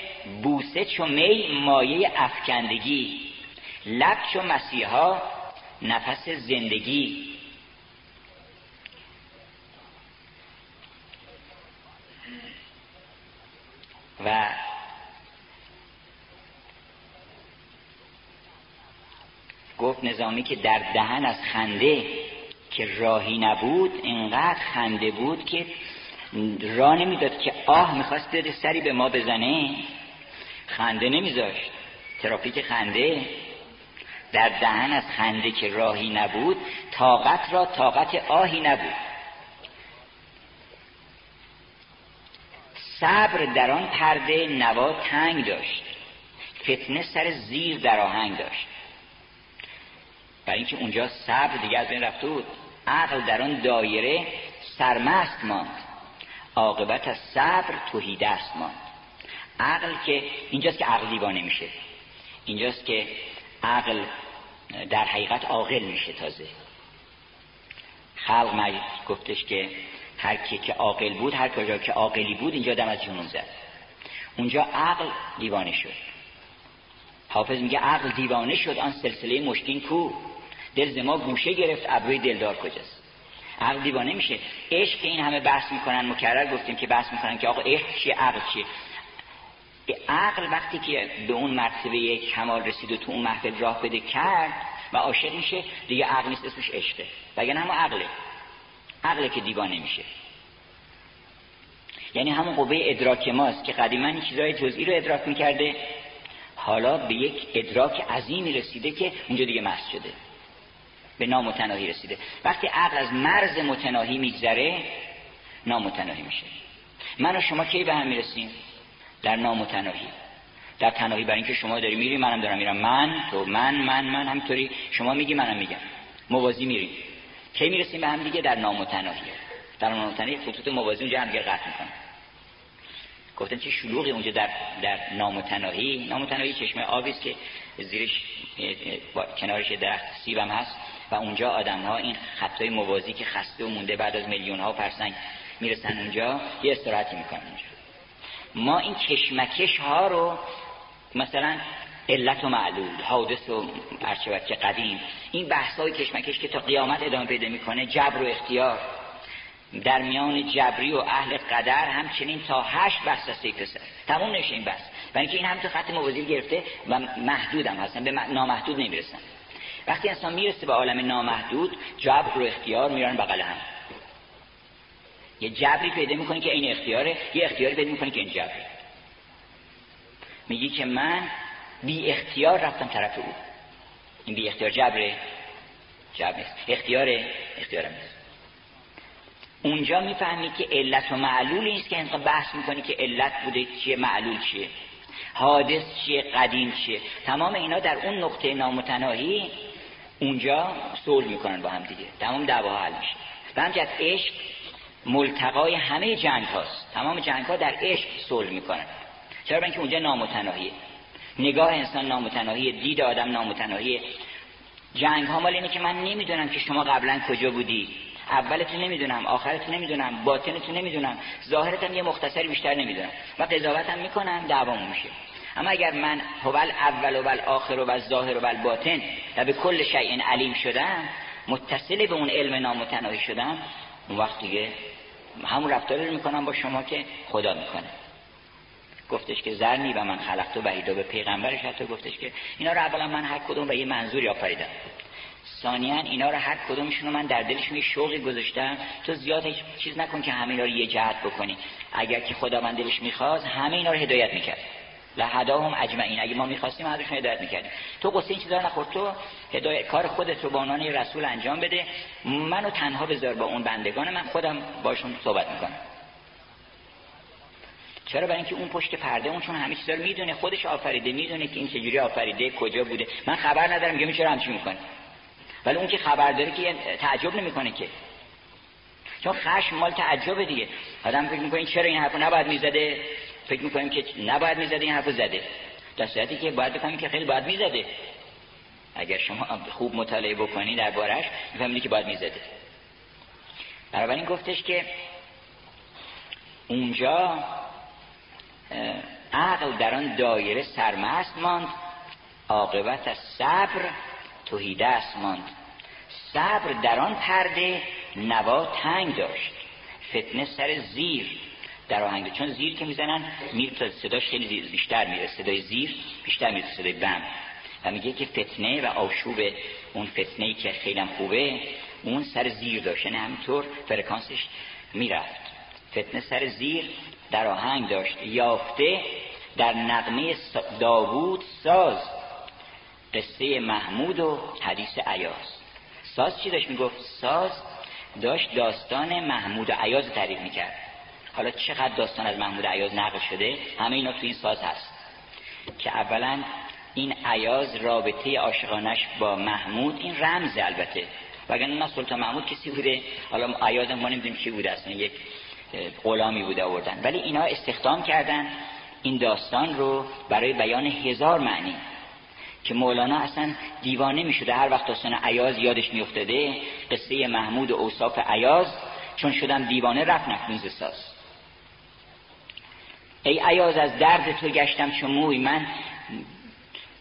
بوسه چو می مایه افکندگی لب چو مسیحا نفس زندگی. و گفت نظامی که در دهن از خنده که راهی نبود اینقدر خنده بود که راه نمی‌داد که آه می‌خواست بده سری به ما بزنه. خنده نمیذاشت. ترافیک خنده. در دهن از خنده که راهی نبود طاقت را طاقت آهی نبود. صبر در آن پرده نوا تنگ داشت. فتنه سر زیر در آهنگ داشت. برای اینکه اونجا صبر دیگه از بین رفته بود عقل در آن دایره سرمست ماند. عاقبت از صبر توهی دست ماند عقل که اینجاست که عقل دیوانه میشه اینجاست که عقل در حقیقت عاقل میشه تازه. خلق مجید گفتش که هر کی که عاقل بود هر کجا که عاقلی بود اینجا دم از جنون زد. اونجا عقل دیوانه شد. حافظ میگه عقل دیوانه شد آن سلسله مشکین کو. دل ما گوشه گرفت ابروی دلدار کجاست؟ عقل دیوانه میشه. عشق که این همه بحث می‌کنن مکرر گفتیم که بحث می‌کنن که آقا عشق چیه عقل چیه؟ عقل وقتی که به اون مرتبه کمال رسید و تو اون محفل راه بده کرد و عاشق میشه دیگه عقل نیست اسمش عشقه. وگرنه همون عقله. عقله که دیوانه میشه. یعنی همون قوه ادراک ماست که قدیما این چیزهای جزئی رو ادراک می‌کرده حالا به یک ادراک عظیمی رسیده که اونجا دیگه مست شده. به نامتناهی رسیده. وقتی عقل از مرز متناهی میگذره نامتناهی میشه. من و شما کی به هم می‌رسیم؟ در نامتناهی. در تناهی برای اینکه شما داری میری منم دارم میرم. من تو من من من همینطوری. شما میگی منم میگم. موازی میریم. کی می‌رسیم به هم دیگه؟ در نامتناهی. در نامتناهی خطوط موازی اونجا هم دیگه قطع می‌کنن گفتن چه شلوغی اونجا در در نامتناهی. نامتناهی چشمه آبی که زیرش کنارش درخت سیبم هست. و اونجا آدم ها این خطای موازی که خسته و مونده بعد از میلیون ها فرسنگ می‌رسن اونجا یه استراحتی می‌کنن اونجا. ما این کشمکش ها رو مثلا علت و معلول حادث و که قدیم این بحث های کشمکش که تا قیامت ادامه پیدا می‌کنه جبر و اختیار. در میان جبری و اهل قدر همچنین تا هشت بحث است پسر تموم نشه این بحث. و اینکه این هم تو خط موازی گرفته و محدود هم هستن به نامحدود نمی‌رسن. وقتی انسان می‌رسه به عالم نامحدود جبر و اختیار میرن بغل هم. یه جبری پیدا می‌کنی که این اختیاره یه اختیاری پیدا می‌کنی که این جبری میگی که من بی اختیار رفتم طرف او. این بی اختیار جبره؟ جبر نیست. اختیار اختیار نیست. اونجا می‌فهمی که علت و معلول نیست که انسان بحث می‌کنی که علت بوده چیه معلول چیه. حادث چیه قدیم چیه. تمام اینا در اون نقطه نامتناهی اونجا صلح می‌کنن با هم دیگه. تمام دعواها حل میشه. و همجد عشق ملتقای همه جنگ هاست. تمام جنگ ها در عشق صلح می‌کنن. چرا؟ اینکه اونجا نامتناهیه. نگاه انسان نامتناهی دید آدم نامتناهی جنگ ها مال اینه که من نمی‌دونم که شما قبلا کجا بودی. اولتون نمی‌دونم آخرتون نمی‌دونم باطنتون نمی‌دونم. ظاهرتم یه مختصری بیشتر نمی‌دونم. و قضاوتم می‌کنم دعوامون میشه. اما اگر من هول اول و آخر و ظاهر و باطن و به کل شیء علیم شدم متصل به اون علم نامتناهی شدم اون وقت دیگه همون رفتار رو می‌کنم با شما که خدا می‌کنه. گفتش که زرنی و من خلقت و وحیدا به پیغمبرش حتی گفتش که اینا رو اولا من هر کدوم به یه منظوری آفریدم. ثانیا اینا رو هر کدومشون رو من در دلشون یه شوقی گذاشتم تو زیاد چیز نکن که همه اینا رو یه جهت بکنی. اگر که خدا من دلش می‌خواست همه اینا رو هدایت می‌کرد. لهداهم اجمعین. اگه ما می‌خواستیم هرشون هدایت می‌کردیم. تو قصه این چیزا نخور. تو هدایت کار خودت رو با عنوان رسول انجام بده. منو تنها بذار با اون بندگان من. خودم باشون صحبت می‌کنم. چرا؟ برای اینکه اون پشت پرده اون چون همه چیزا رو می‌دونه. خودش آفریده می‌دونه که این چجوری آفریده کجا بوده. من خبر ندارم میگم چرا همچین می‌کنه. ولی اون که خبر داره که تعجب نمی‌کنه که. چون خشم مال تعجب دیگه. آدم فکر می‌کنه چرا این حرفو نباید می‌زده؟ فکر می‌کنیم که نباید می‌زده این حرفو زده در صورتی که باید بفهمیم که خیلی باید می‌زده اگر شما خوب مطالعه بکنی دربارش می‌فهمید که باید می‌زده بنابراین گفتش که اونجا عقل در آن دایره سرمست ماند عاقبت از صبر توهیده است ماند. صبر در آن پرده نوا تنگ داشت. فتنه سر زیر در آهنگ. چون زیر که می‌زنن میر تا صداش خیلی بیشتر میره. صدای زیر بیشتر میره. صدای بم. و میگه که فتنه و آشوب اون فتنه که خیلی خوبه اون سر زیر داشت. یعنی همینطور فرکانسش می‌رفت. فتنه سر زیر در آهنگ داشت. یافته در نقمه داوود ساز. قصه محمود و حدیث عیاز ساز چی داشت می‌گفت؟ ساز داشت داستان محمود و عیاز تعریف می‌کرد. حالا چقدر داستان از محمود عیاز نقل شده همه اینا تو این ساز هست. که اولا این عیاز رابطه عاشقانش با محمود این رمز البته. وگرنه نه سلطان محمود کسی بوده. حالا عیاز ما نمی‌دونیم چی بوده اصلا یک غلامی بوده آوردن. ولی اینا استخدام کردن این داستان رو برای بیان هزار معنی. که مولانا اصلا دیوانه می شده هر وقت داستان عیاز یادش می قصه محمود و اوصاف عیاز چون شدم دیوانه رفت نفنوز ساز ای عیاز از درد تو گشتم چون موی. من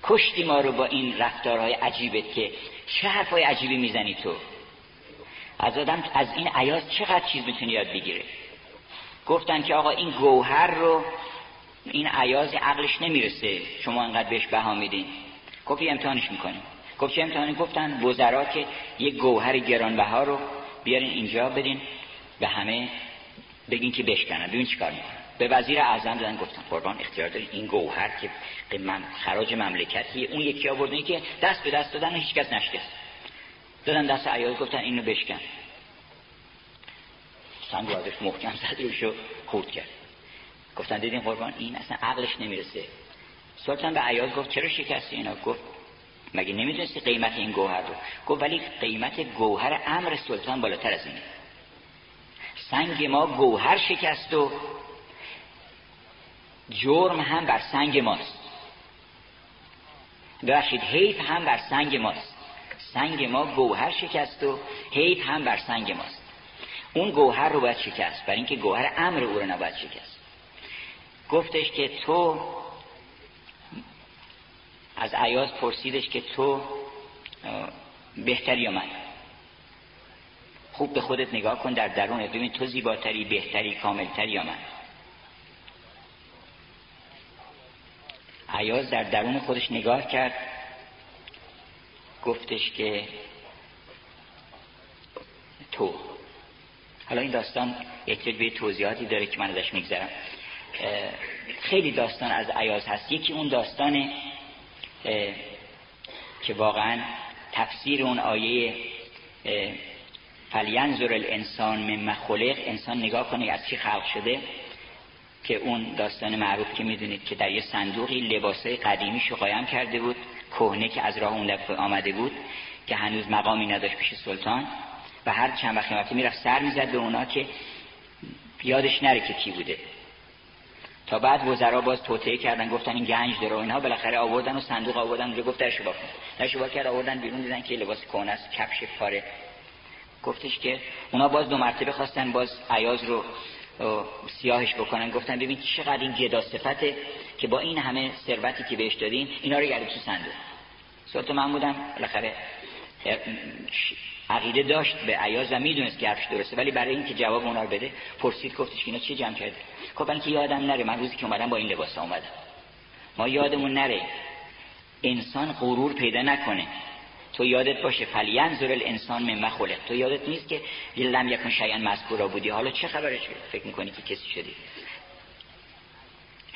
کشتی ما رو با این رفتارهای عجیبت که چه حرفای عجیبی می‌زنی تو؟ از آدم از این عیاز چقدر چیز می‌تونی یاد بگیره گفتن که آقا این گوهر رو این عیاز عقلش نمی‌رسه. شما انقدر بهش بها میدین. گفت امتحانش می‌کنیم. گفت چه امتحانی؟ گفتن وزرا که یک گوهر گرانبها رو بیارین اینجا بدین به همه بگین که بشکنن. ببین چیکار می‌کنن. به وزیر اعظم دادن گفتن قربان اختیار دارین. این گوهر که من خراج مملکتی اون یکی آوردن که دست به دست دادن و هیچکس نشکست. دادن دست عیاز گفتن اینو بشکن. سنگ رو محکم زد روشو خورد کرد. گفتن دیدین قربان این اصلا عقلش نمی‌رسه. سلطان به عیاز گفت چرا شکستی اینا؟ گفت مگه نمی‌دونستی قیمت این گوهر رو؟ گفت ولی قیمت گوهر امر سلطان بالاتر از اینه. سنگ ما گوهر شکست و جرم هم بر سنگ ماست. ببخشید حیف هم بر سنگ ماست. سنگ ما گوهر شکست و حیف هم بر سنگ ماست. اون گوهر رو باید شکست برای اینکه گوهر امر او رو نباید شکست. گفتش که تو از عیاز پرسیدش که تو بهتری یا من؟ خوب به خودت نگاه کن در درونت ببین تو زیباتری بهتری کاملتری یا من؟ عیاز در درون خودش نگاه کرد. گفتش که تو. حالا این داستان یک به توضیحاتی داره که من ازش میگذرم. خیلی داستان از عیاز هست. یکی اون داستان که واقعا تفسیر اون آیه فلینظر الانسان من مخلق انسان نگاه کنه از چی خلق شده. که اون داستان معروف که می‌دونید که در یه صندوقی لباسای قدیمیشو قایم کرده بود کهنه که از راه اون آمده بود که هنوز مقامی نداشت پیش سلطان. و هر چند وقتی وقتی می‌رفت سر می‌زد به اونا که یادش نره که کی بوده. تا بعد وزرا باز توطئه کردن گفتن این گنج داره و اینها. بالاخره آوردن و صندوق آوردن اونجا گفت درشو باکن درشو با کرد آوردن بیرون دیدن که لباس کهنه است کفش پاره. گفتش که اونا باز دو مرتبه خواستن باز عیاز رو سیاهش بکنن. گفتن ببین چقدر این گدا صفته که با این همه ثروتی که بهش دادین اینا رو گرد تو صندوق سلطان من بالاخره عقیده داشت به عیاز و می‌دونست که حرفش درسته ولی برای اینکه جواب اونا رو بده پرسید گفتش که اینا چی جمع کرده؟ گفت که یادم نره من روزی که اومدم با این لباس اومدم. ما یادمون نره انسان غرور پیدا نکنه. تو یادت باشه فلینظر الانسان من خلق تو یادت نیست که لم یکن شیئا مذکورا بودی؟ حالا چه خبره فکر می‌کنی که کسی شدی؟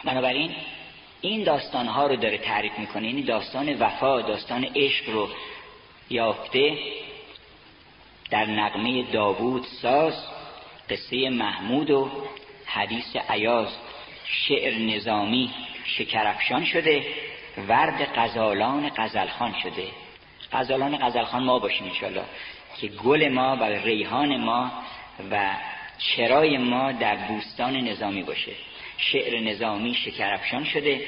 بنابراین این داستان ها رو داره تعریف می‌کنه. یعنی داستان وفا داستان عشق رو یافته در نقمه داوود ساز قصه محمود و حدیث عیاز شعر نظامی شکرفشان شده ورد غزالان غزلخان شده. غزالان غزلخان ما باشیم انشالله که گل ما و ریحان ما و چرای ما در بوستان نظامی باشه. شعر نظامی شکرفشان شده.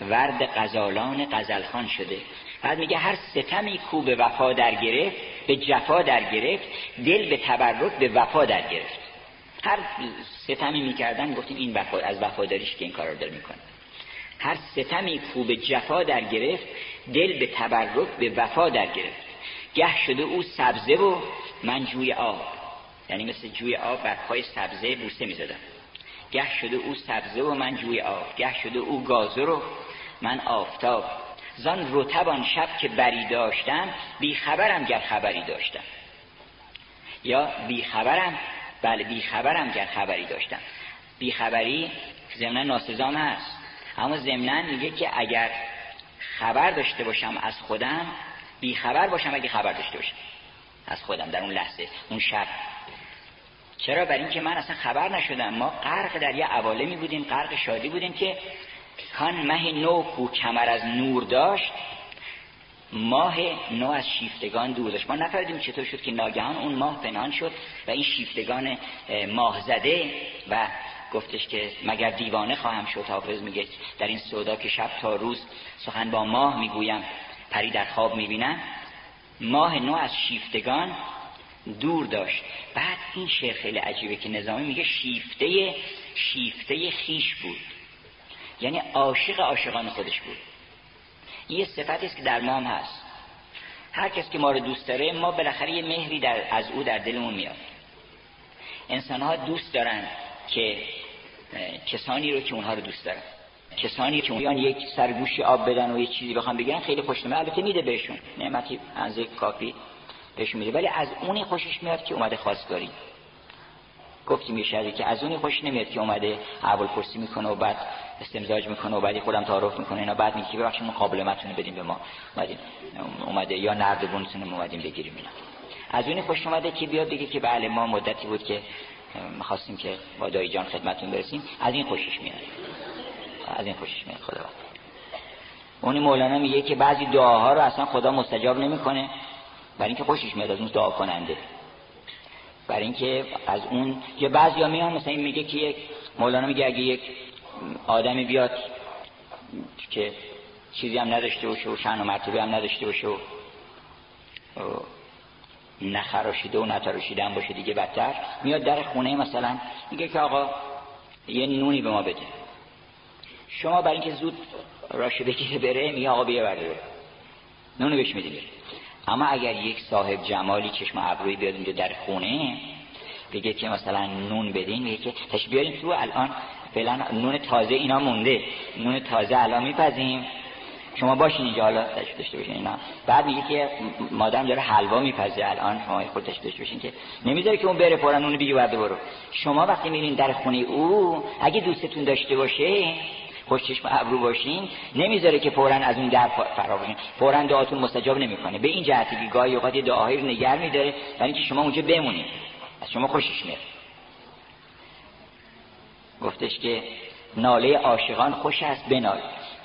ورد غزالان غزلخان شده. بعد میگه هر ستمی کو به وفا در گرفت به جفا در گرفت دل به تبرک به وفا در گرفت. هر ستمی می‌کردن گفتیم این وفا از وفاداریش که این کار رو داره می‌کنه. هر ستمی کو به جفا در گرفت دل به تبرک به وفا در گرفت. گه شده او سبزه و من جوی آب. یعنی مثل جوی آب بر پای سبزه بوسه می‌زدم. گه شده او سبزه و من جوی آب. گه شده او گازه رو من آفتاب. زان رتبان شب که بری داشتم بی خبرم گر خبری داشتم. یا بی خبرم بله بی خبرم گر خبری داشتم. بی خبری ضمن ناسزام هست. اما ضمنا میگه که اگر خبر داشته باشم از خودم بی خبر باشم اگه خبر داشته باشم. از خودم در اون لحظه اون شب. چرا؟ برای اینکه من اصلا خبر نشدم. ما غرق در یه عوالمی بودیم غرق شادی بودیم که کان مه نو کو کمر از نور داشت ماه نو از شیفتگان دور داشت. ما نفردیم چطور شد که ناگهان اون ماه پنهان شد و این شیفتگان ماه زده و گفتش که مگر دیوانه خواهم شد حافظ میگه در این سودا که شب تا روز سخن با ماه می‌گویم پری در خواب می‌بینم. ماه نو از شیفتگان دور داشت. بعد این شعر خیلی عجیبه که نظامی میگه شیفته شیفته خیش بود. یعنی عاشق عاشقان خودش بود. یه صفتی است که در ما هم هست. هر کس که ما رو دوست داره ما بالاخره یه مهری در از او در دلمون میاد. انسان ها دوست دارن که کسانی رو که اونها رو دوست دارن. کسانی که اون یک سرگوشی آب بدن و یه چیزی بخوام بگیرن خیلی خوشنمه البته میده بهشون. نعمتی انزه کافی بهشون میده. ولی از اونی خوشش میاد که اومده خواستگاری. گفتیم یه که از اونی خوش نمیاد که اومده اول پرسی می‌کنه و بعد استمزاج می‌کنه و بعدی خودم تعارف می‌کنه. اینا بعد میگه ببخشید مقابلمتونه بدیم به ما. اومدیم. اومده یا نردبونتون اومدیم بگیریم اینا. از اونی خوش اومده که بیاد بگه که بله ما مدتی بود که می‌خواستیم که با دایی جان خدمتون برسیم. از این خوشش میاد. از این خوشش میاد خدا اونی مولانا میگه که بعضی دعاها رو اصلا خدا مستجاب نمی‌کنه. برای اینکه خوشش میاد از اون دعا کننده. برای اینکه از اون یا بعضی ها میان مثلا این میگه که یک مولانا میگه اگه یک آدمی بیاد که چیزی هم نداشته باشه و شن و مرتبه هم نداشته باشه و نخراشیده و نتراشیده باشه دیگه بدتر. میاد در خونه مثلا میگه که آقا یه نونی به ما بده. شما برای اینکه زود راشه بگیره بره میگه آقا بیا برده نونی بهش میده اما اگر یک صاحب جمالی چشم ابروی بیاد اینجا در خونه بگه که مثلا نون بدین میگه که تش بیارین تو الان فعلا نون تازه اینا مونده. نون تازه الان میپزیم. شما باشین اینجا حالا تشریف داشته باشین اینا. بعد میگه که مادرم داره حلوا میپزه الان شما خود داشته باشین که نمی‌ذاره که اون بره فورا اون بگی بعد برو. شما وقتی میرین در خونه او اگه دوستتون داشته باشه خوش چشم ابرو باشین نمی‌ذاره که فورا از اون در فرار باشین فورا دعاتون مستجاب نمی‌کنه. به این جهتی که گاهی اوقات دعاهایی رو نگر میداره برای اینکه شما اونجا بمونید. از شما خوشش میاد. گفتش که ناله عاشقان خوش است بنال.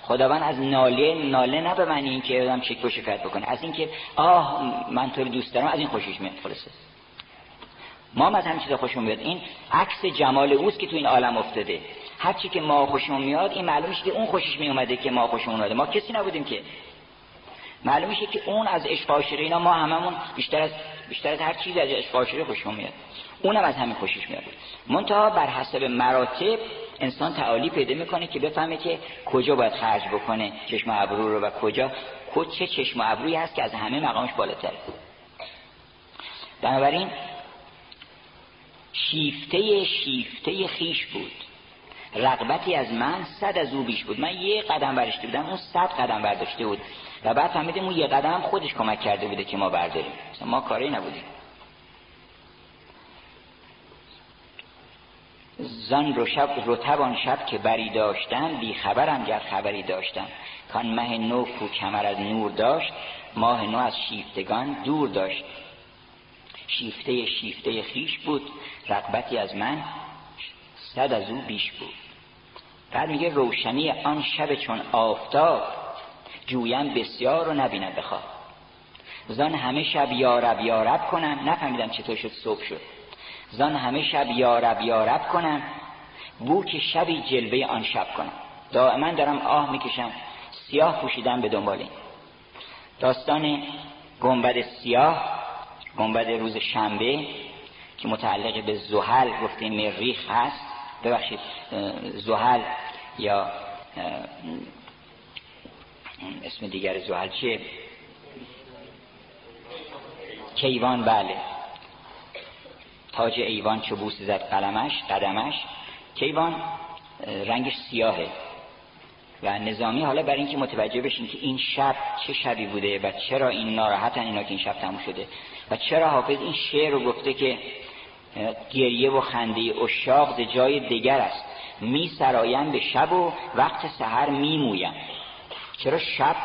خداوند از ناله ناله نه به معنی اینکه آدم شک و شکایت بکنه. از اینکه آه من تو دوست دارم از این خوشش میاد خلاصه. ما از همین چیزا خوشمون میاد. این عکس جمال اوست که تو این عالم افتاده. هر چی که ما خوشمون میاد این معلوم میشه که اون خوشش می اومده که ما خوشمون اومده. ما کسی نبودیم که. معلوم میشه که اون از عشق عاشقی اینا ما هممون بیشتر از بیشتر از هر چیز از عشق عاشقی خوشمون میاد. اونم از همین خوشش میاد. منتها بر حسب مراتب انسان تعالی پیدا می‌کنه که بفهمه که کجا باید خرج بکنه چشم ابرو رو و کجا. چه چشم ابرویی هست که از همه مقامش بالاتره. بنابراین شیفته شیفته خیش بود. رقبتی از من صد از او بیش بود. من یه قدم برداشته بودم اون صد قدم برداشته بود. و بعد فهمیدیم اون یه قدم خودش کمک کرده بوده که ما برداریم. ما کاری نبودیم. زن رو شب رتبان شب که بری داشتن بی خبرم گر خبری داشتن. کان مه نو کو کمر از نور داشت ماه نو از شیفتگان دور داشت. شیفته شیفته خیش بود رقبتی از من صد از او بیش بود. بعد میگه روشنی آن شب چون آفتاب جویم بسیار رو نبینم بخواه زن همه شب یارب یارب کنم نفهمیدم چطور شد صبح شد. زن همه شب یارب یارب کنم بو که شبی جلوه آن شب کنم دائما دارم آه می‌کشم سیاه پوشیدم به دنبال این. داستان گنبد سیاه گنبد روز شنبه که متعلق به زحل گفتیم مریخ هست. ببخشید زحل یا اسم دیگر زحل چیه؟ کیوان بله. تاج ایوان بوس زد قلمش قدمش. کیوان رنگش سیاهه. و نظامی حالا برای اینکه متوجه بشین که این شب چه شبی بوده و چرا این ناراحتن اینا که این شب تموم شده. و چرا حافظ این شعر رو گفته که گریه و خنده اشاق جای دیگر است. می سرایم به شب و وقت سحر می مویم. چرا شب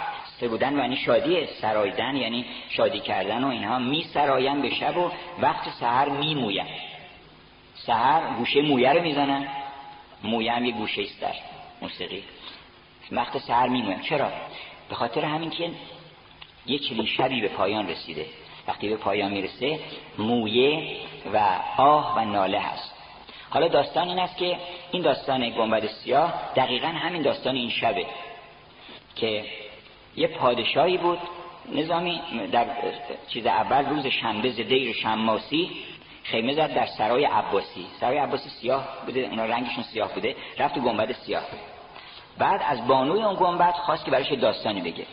سه بودن یعنی شادی سرایدن یعنی شادی کردن و اینها می سرایم به شب و وقت سحر می مویم سحر گوشه مویه رو می‌زنن مویم یه گوشه است در موسیقی. وقت سحر می مویم چرا؟ به خاطر همین که یه چنین شبی به پایان رسیده. وقتی به پایان می‌رسه مویه و آه و ناله هست. حالا داستان این است که این داستان گنبد سیاه دقیقا همین داستان این شبه که یه پادشاهی بود نظامی در چیز اول روز شنبه دیر شماسی خیمه زد در سرای عباسی. سرای عباسی سیاه بوده اونا رنگشون سیاه بوده رفت تو گنبد سیاه. بعد از بانوی اون گنبد خواست که براش داستانی بگه.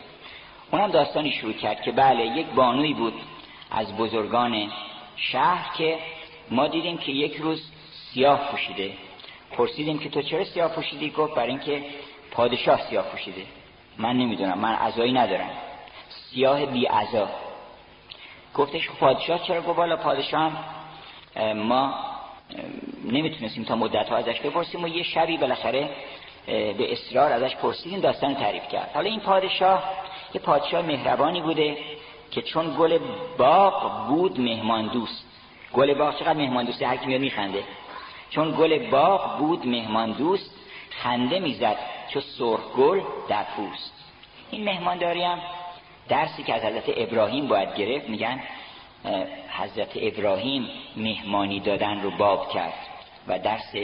اونم داستانی شروع کرد که بله یک بانوی بود از بزرگان شهر که ما دیدیم که یک روز سیاه پوشیده. پرسیدیم که تو چرا سیاه پوشیدی؟ گفت برای اینکه پادشاه سیاه پوشیده. من نمی‌دونم. من عزایی ندارم. سیاه بی عزا گفتش خب پادشاه چرا گفت؟ بالا پادشاه ما نمی‌تونستیم تا مدت ها ازش بپرسیم و یه شبی بالاخره به اصرار ازش پرسیدیم داستان تعریف کرد. حالا این پادشاه یه پادشاه مهربانی بوده که چون گل باغ بود مهمان دوست. گل باغ چقدر مهمان دوسته هر کی میخنده. چون گل باغ بود مهمان دوست. خنده می‌زد چو سرخ گل در پوست. این مهمانداری هم درسی که از حضرت ابراهیم باید گرفت میگن حضرت ابراهیم مهمانی دادن رو باب کرد و درس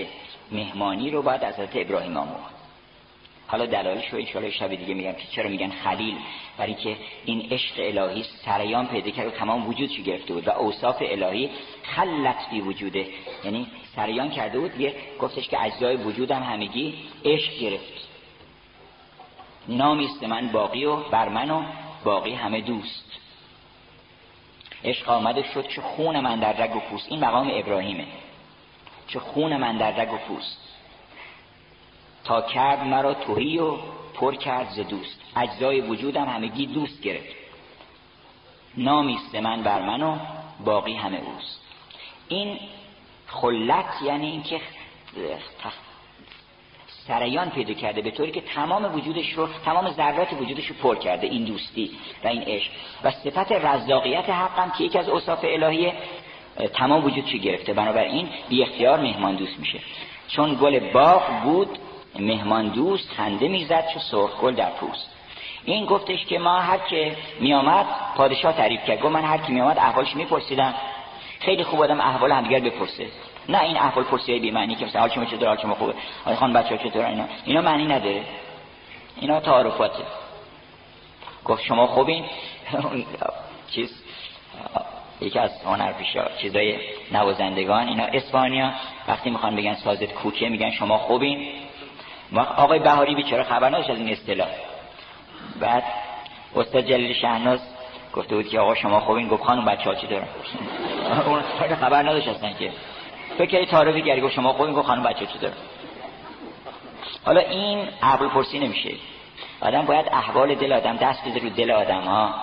مهمانی رو باید از حضرت ابراهیم آموخت. حالا دلایلش رو ان شب دیگه میگم که چرا میگن خلیل برای که این عشق الهی سریان پیدا کرد و تمام وجودش گرفته بود و اوصاف الهی خلت بی وجوده. یعنی سریان کرده بود یه گفتش که اجزای وجودم همگی عشق گرفت. نامیست من باقی و بر من و باقی همه دوست. عشق آمده شد چه خون من در رگ و پوست. این مقام ابراهیمه. چه خون من در رگ و پوست. تا کرد مرا توهی و پر کرد ز دوست. اجزای وجودم همگی دوست گرفت. نامیست من بر من و باقی همه اوست. این خلت یعنی اینکه سریان پیدا کرده به طوری که تمام وجودش رو تمام ذرات وجودش رو پر کرده این دوستی و این عشق. و صفت رزاقیت حقم که یکی از اوصاف الهیه تمام وجودش گرفته؟ بنابراین بی اختیار مهمان دوست میشه. چون گل باغ بود مهمان دوست خنده می‌زد چو سرخ گل در پوست. این گفتش که ما هر که میامد پادشاه تعریف کرد. گفت من هر کی میامد احوالش میپرسیدم. خیلی خوب آدم احوال همدیگر بپرسه. نه این احوال پرسیه بی معنی که مثلا حال شما چطور حال شما خوبه آقای خان بچه‌ها چطور اینا. اینا معنی نداره اینا تعارفاته. گفت شما خوبین؟ چیز یکی از پیشا چیزای نوازندگان اینا اسپانیا. وقتی می‌خوان بگن سازت کوکه میگن شما خوبین. آقای بهاری بیچاره خبر نداشت از این اصطلاح. بعد استاد جلیل شهناز گفته بود که آقا شما خوبین گفت خانم بچه ها چی دارن؟ اون خبر نداشت اصلا که. فکر تعارفی گری گفت شما خوبین گفت خانم بچه چی دارن؟ حالا این احوال پرسی نمیشه. آدم باید احوال دل آدم دست بده رو دل آدم ها.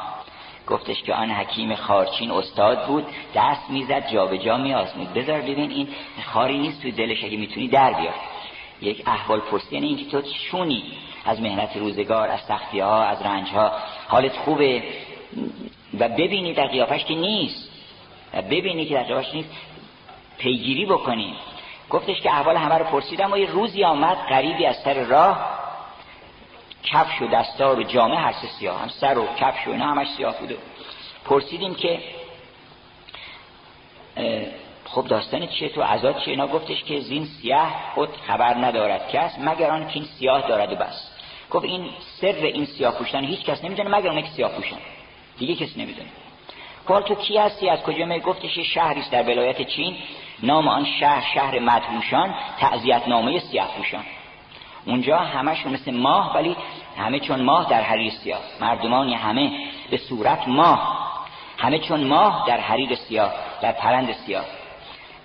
گفتش که آن حکیم خارچین استاد بود دست می‌زد جابجا میآزمود. بذار ببین این خاری نیست توی دلش اگه می‌تونی در بیار. یک احوال پرسی. یعنی اینکه تو شونی از مهنت روزگار از سختی ها از رنج ها حالت خوبه. و ببینی در قیافش که نیست. و ببینی که در قیافش نیست. پیگیری بکنی. گفتش که احوال همه رو پرسیدم و یه روزی آمد غریبی از سر راه کفش و دستار و جامعه هر سه سیاه هم سر و کفش و اینا همش سیاه بوده پرسیدیم که خب داستان چیه؟ تو عذاب چیه؟ اینا گفتش که زین سیاه خود خبر ندارد کس مگر آن که این سیاه دارد و بس. گفت این سر این سیاه پوشتن هیچ کس نمی‌دونه مگر اون که سیاه پوشن دیگه کسی نمی‌دونه. گفت تو کی هستی؟ از کجا می؟ گفتش شهری در ولایت چین نام آن شهر شهر مدهوشان تعذیت نامه سیاه پوشان. اونجا همشون مثل ماه ولی همه چون ماه در حریر سیاه. مردمانی همه به صورت ماه. همه چون ماه در حریر سیاه در پرند سیاه.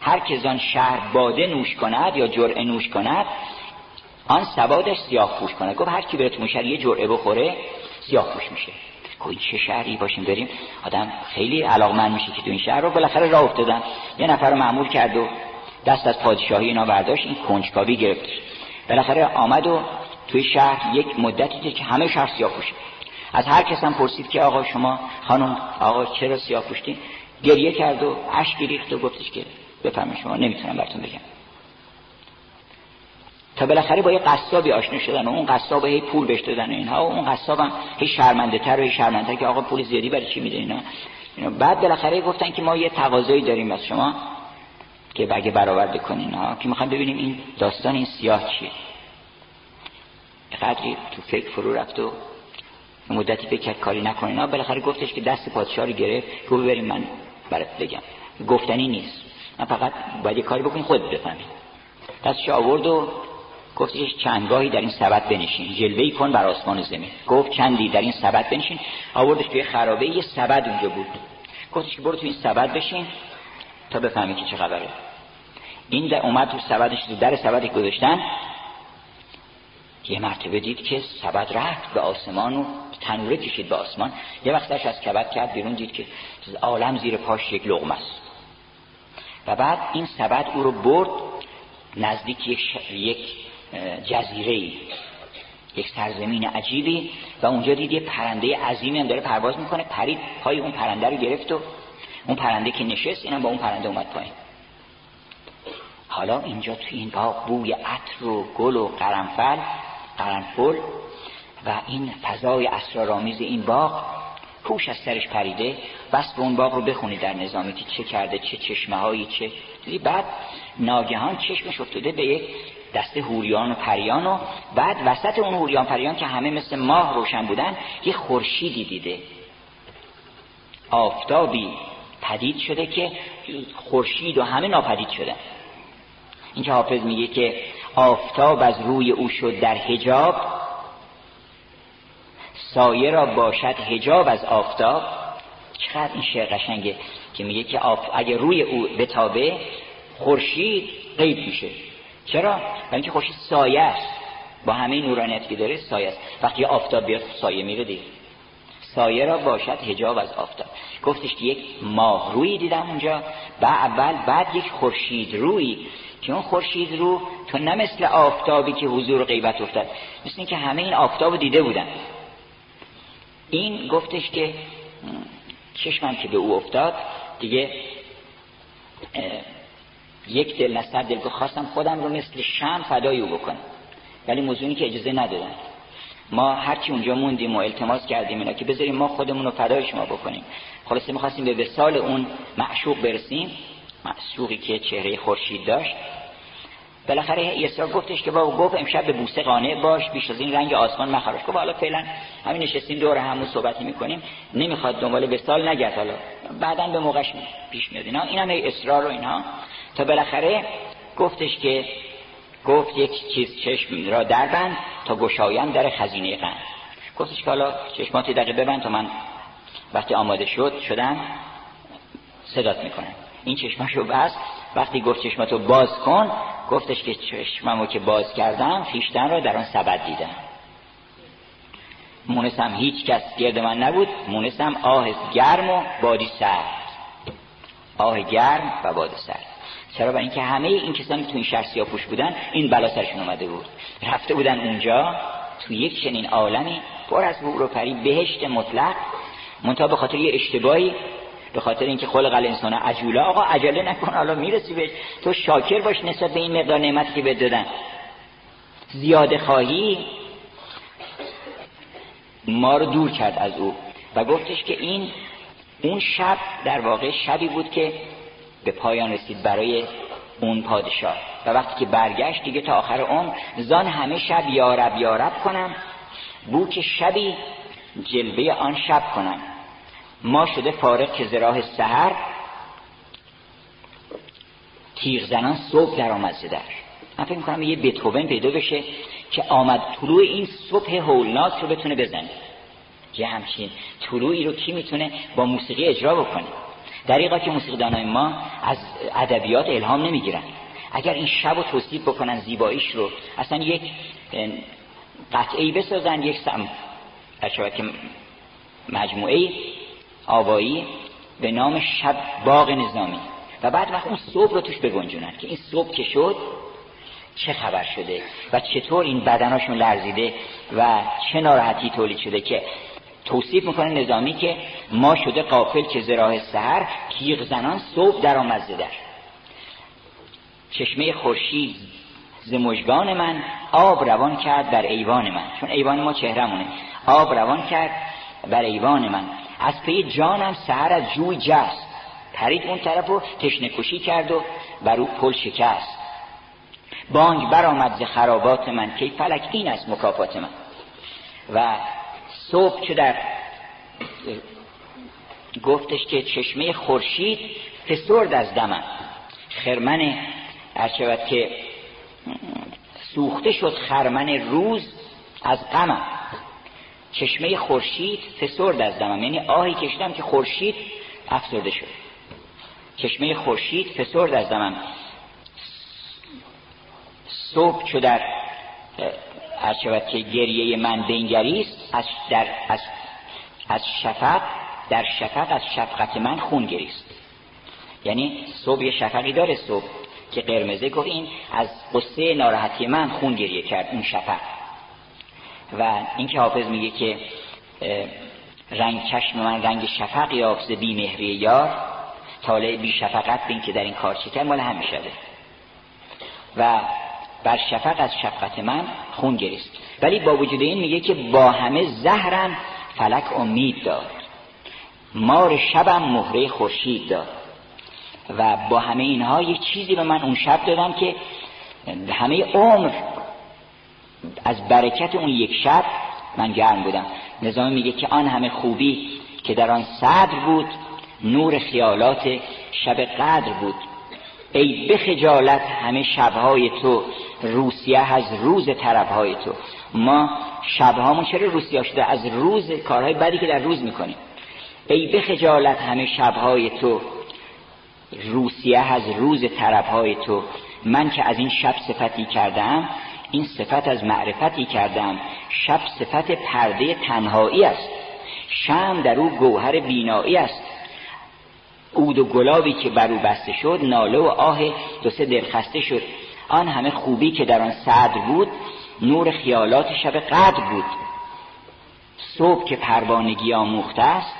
هر که آن شهر باده نوش کند یا جرعه نوش کند آن سوادش سیاه پوش کند گفت هر کی بره تو یه جرعه بخوره سیاه پوش میشه. کوی چه شهری باشیم بریم آدم خیلی علاقمند میشه که تو این شهر رو بالاخره راه افتادن. یه نفر رو معمول کرد و دست از پادشاهی اینا برداشت این کنجکاوی گرفت. بالاخره آمد و توی شهر یک مدتی که همه شهر سیاه پوشه. از هر کس هم پرسید که آقا شما خانم آقا چرا سیاه پوشتین؟ گریه کرد و اشک ریخت و گفتش که بفهمید شما نمی‌تونم براتون بگم. تا بالاخره با یه قصابی آشنا شدن و اون قصاب هی پول بهش دادن اینها و اون قصاب هم هی شرمنده تر و هی شرمنده که آقا پول زیادی برای چی میده اینا؟ بعد بالاخره گفتن که ما یه تقاضایی داریم از شما که بگه برآورده کنین ها که می‌خوام ببینیم این داستان این سیاه چیه. قدری تو فکر فرو رفت و مدتی فکر کاری نکنین ها بالاخره گفتش که دست پادشاه رو گرفت گفت ببریم من برات بگم. گفتنی نیست. من فقط باید یه کاری بکنی خود بفهمید دستش آورد و گفتش چندگاهی در این سبد بنشین. جلوهی کن بر آسمان زمین. گفت چندی در این سبد بنشین. آوردش توی خرابه یه سبد اونجا بود. گفتش که برو توی این سبد بشین تا بفهمی که چه خبره. این در اومد تو سبدش تو در سبدی گذاشتن. یه مرتبه دید که سبد رفت به آسمان و تنوره کشید به آسمان. یه وقتش از کبد کرد بیرون دید که عالم زیر پاش یک لغمه است. و بعد این سبد او رو برد نزدیک یک, ش... یک جزیره یک سرزمین عجیبی و اونجا دید یه پرنده عظیمی هم داره پرواز می‌کنه پرید پای اون پرنده رو گرفت و اون پرنده که نشست اینم با اون پرنده اومد پایین. حالا اینجا توی این باغ بوی عطر و گل و قرنفل قرنفل و این فضای اسرارآمیز این باغ پوش از سرش پریده بس به اون باغ رو بخونی در نظامی که چه کرده چه چشمه هایی چه بعد ناگهان چشمش افتاده به یک دست هوریان و پریان و بعد وسط اون هوریان پریان که همه مثل ماه روشن بودن یه خورشیدی دیده. آفتابی پدید شده که خورشید و همه ناپدید شدن. اینکه حافظ میگه که آفتاب از روی او شد در حجاب سایه را باشد حجاب از آفتاب. چقدر این شعر قشنگه که میگه که آف... اگه روی او بتابه خورشید غیب میشه. چرا؟ برای اینکه خورشید سایه است. با همه نورانیت که داره سایه است. وقتی آفتاب بیاد سایه میره دیگه. سایه را باشد هجاب از آفتاب. گفتش که یک ماه روی دیدم اونجا. و اول بعد یک خورشید روی. که اون خورشید رو تو نه مثل آفتابی که حضور غیبت افتاد. مثل اینکه همه این آفتاب دیده بودن. این گفتش که چشمم که به او افتاد دیگه یک دل نستر دل خواستم خودم رو مثل شم فدای او بکنم. ولی موضوعی که اجازه ندادن. ما هرچی اونجا موندیم و التماس کردیم اینا که بذاریم ما خودمون رو فدای شما بکنیم. خلاصه می‌خواستیم به وسال اون معشوق برسیم. معشوقی که چهره خورشید داشت. بالاخره یسرا گفتش که بابا گفت امشب به بوسه قانع باش بیش از این رنگ آسمان مخراش گفت حالا فعلا همین نشستیم دور همون صحبت می‌کنیم. نمی‌خواد دنبال وسال نگرد. حالا بعدا به موقعش پیش میاد اینا. این همه اصرار و اینها تا بالاخره گفتش که گفت یک چیز چشم را دربند تا گشایم در خزینه غم گفتش که حالا چشماتی دقیقه ببند تا من وقتی آماده شد شدم صدات می‌کنم. این چشماشو بست. وقتی گفت چشماتو باز کن گفتش که چشممو که باز کردم خیشتن را در آن سبد دیدم. مونسم هیچ کس گرد من نبود مونسم آه گرم و بادی سرد. آه گرم و باد سرد. چرا؟ برای اینکه همه این کسانی که تو این شهر پوش بودن این بلا سرشون اومده بود. رفته بودن اونجا تو یک چنین عالمی پر از بور و پری بهشت مطلق منتها به خاطر یه اشتباهی به خاطر اینکه خلق الانسان عجوله آقا عجله نکن حالا می‌رسی بهش. تو شاکر باش نسبت به این مقدار نعمتی که بهت دادن. زیاده خواهی ما رو دور کرد از او و گفتش که این اون شب در واقع شبی بود که به پایان رسید برای اون پادشاه. و وقتی که برگشت دیگه تا آخر اون زان همه شب یارب یارب کنم بو که شبی جلوه آن شب کنم. ما شده فارغ که زراح سهر تیغ زنان صبح در آمد زدر من فکر می‌کنم یه بتوون پیدا بشه که آمد طلوع این صبح هولناک رو بتونه بزنه. یه همچین طلوعی رو کی می‌تونه با موسیقی اجرا بکنه؟ دریقا که موسیقیدانای ما از ادبیات الهام نمی‌گیرن. اگر این شب رو توصیف بکنن زیباییش رو اصلا یک قطعی بسازن یک سم که مجموعه آوایی به نام شب باغ نظامی. و بعد وقت اون صبح رو توش بگنجونن که این صبح که شد چه خبر شده و چطور این بدناشون لرزیده و چه ناراحتی تولید شده که توصیف می‌کنه نظامی که ما شده قافل که زراح سهر کیغ زنان صبح در آمد در چشمه خورشید ز من آب روان کرد در ایوان من. چون ایوان ما چهرمونه آب روان کرد بر ایوان من. از پی جانم سهر از جوی جست. پرید اون طرف رو تشنه کشی کرد و بر او پل شکست. بانگ برآمد ز خرابات من که فلک این است مکافات من. و صبح چه در گفتش که چشمه خورشید فسرد از دمم. خرمن ارچود که سوخته شد خرمن روز از غمم. چشمه خورشید فسرد از دمم. یعنی آهی کشیدم که خورشید افسرده شد. چشمه خورشید فسرد از دمم. صبح چو در از شود که گریه من بنگریست از, در از, از شفق در شفق از شفقت من خون گریست. یعنی صبح یه شفقی داره صبح که قرمزه گفت این از قصه ناراحتی من خون گریه کرد اون شفق. و این که حافظ میگه که رنگ چشم من رنگ شفق یافت بی مهری یار طالع بی شفقت بین که در این کار چکر مال هم می‌شده و بر شفق از شفقت من خون گریست. ولی با وجود این میگه که با همه زهرم فلک امید داد. مار شبم مهره خورشید داد. و با همه اینها یک چیزی به من اون شب دادم که همه عمر از برکت اون یک شب من گرم بودم. نظامی میگه که آن همه خوبی که در آن صدر بود نور خیالات شب قدر بود. ای به خجالت همه شبهای تو روسیه از روز طرفهای تو. ما شبهامون چرا روسیه شده؟ از روز کارهای بدی که در روز می‌کنیم. ای به خجالت همه شبهای تو روسیه از روز طرفهای تو. من که از این شب صفتی کردم این صفت از معرفتی کردم. شب صفت پرده تنهایی است. شم در او گوهر بینایی است. اود و گلابی که بر او بسته شد ناله و آه دو سه دلخسته شد. آن همه خوبی که در آن صدر بود نور خیالات شب قدر بود. صبح که پروانگی آموخته است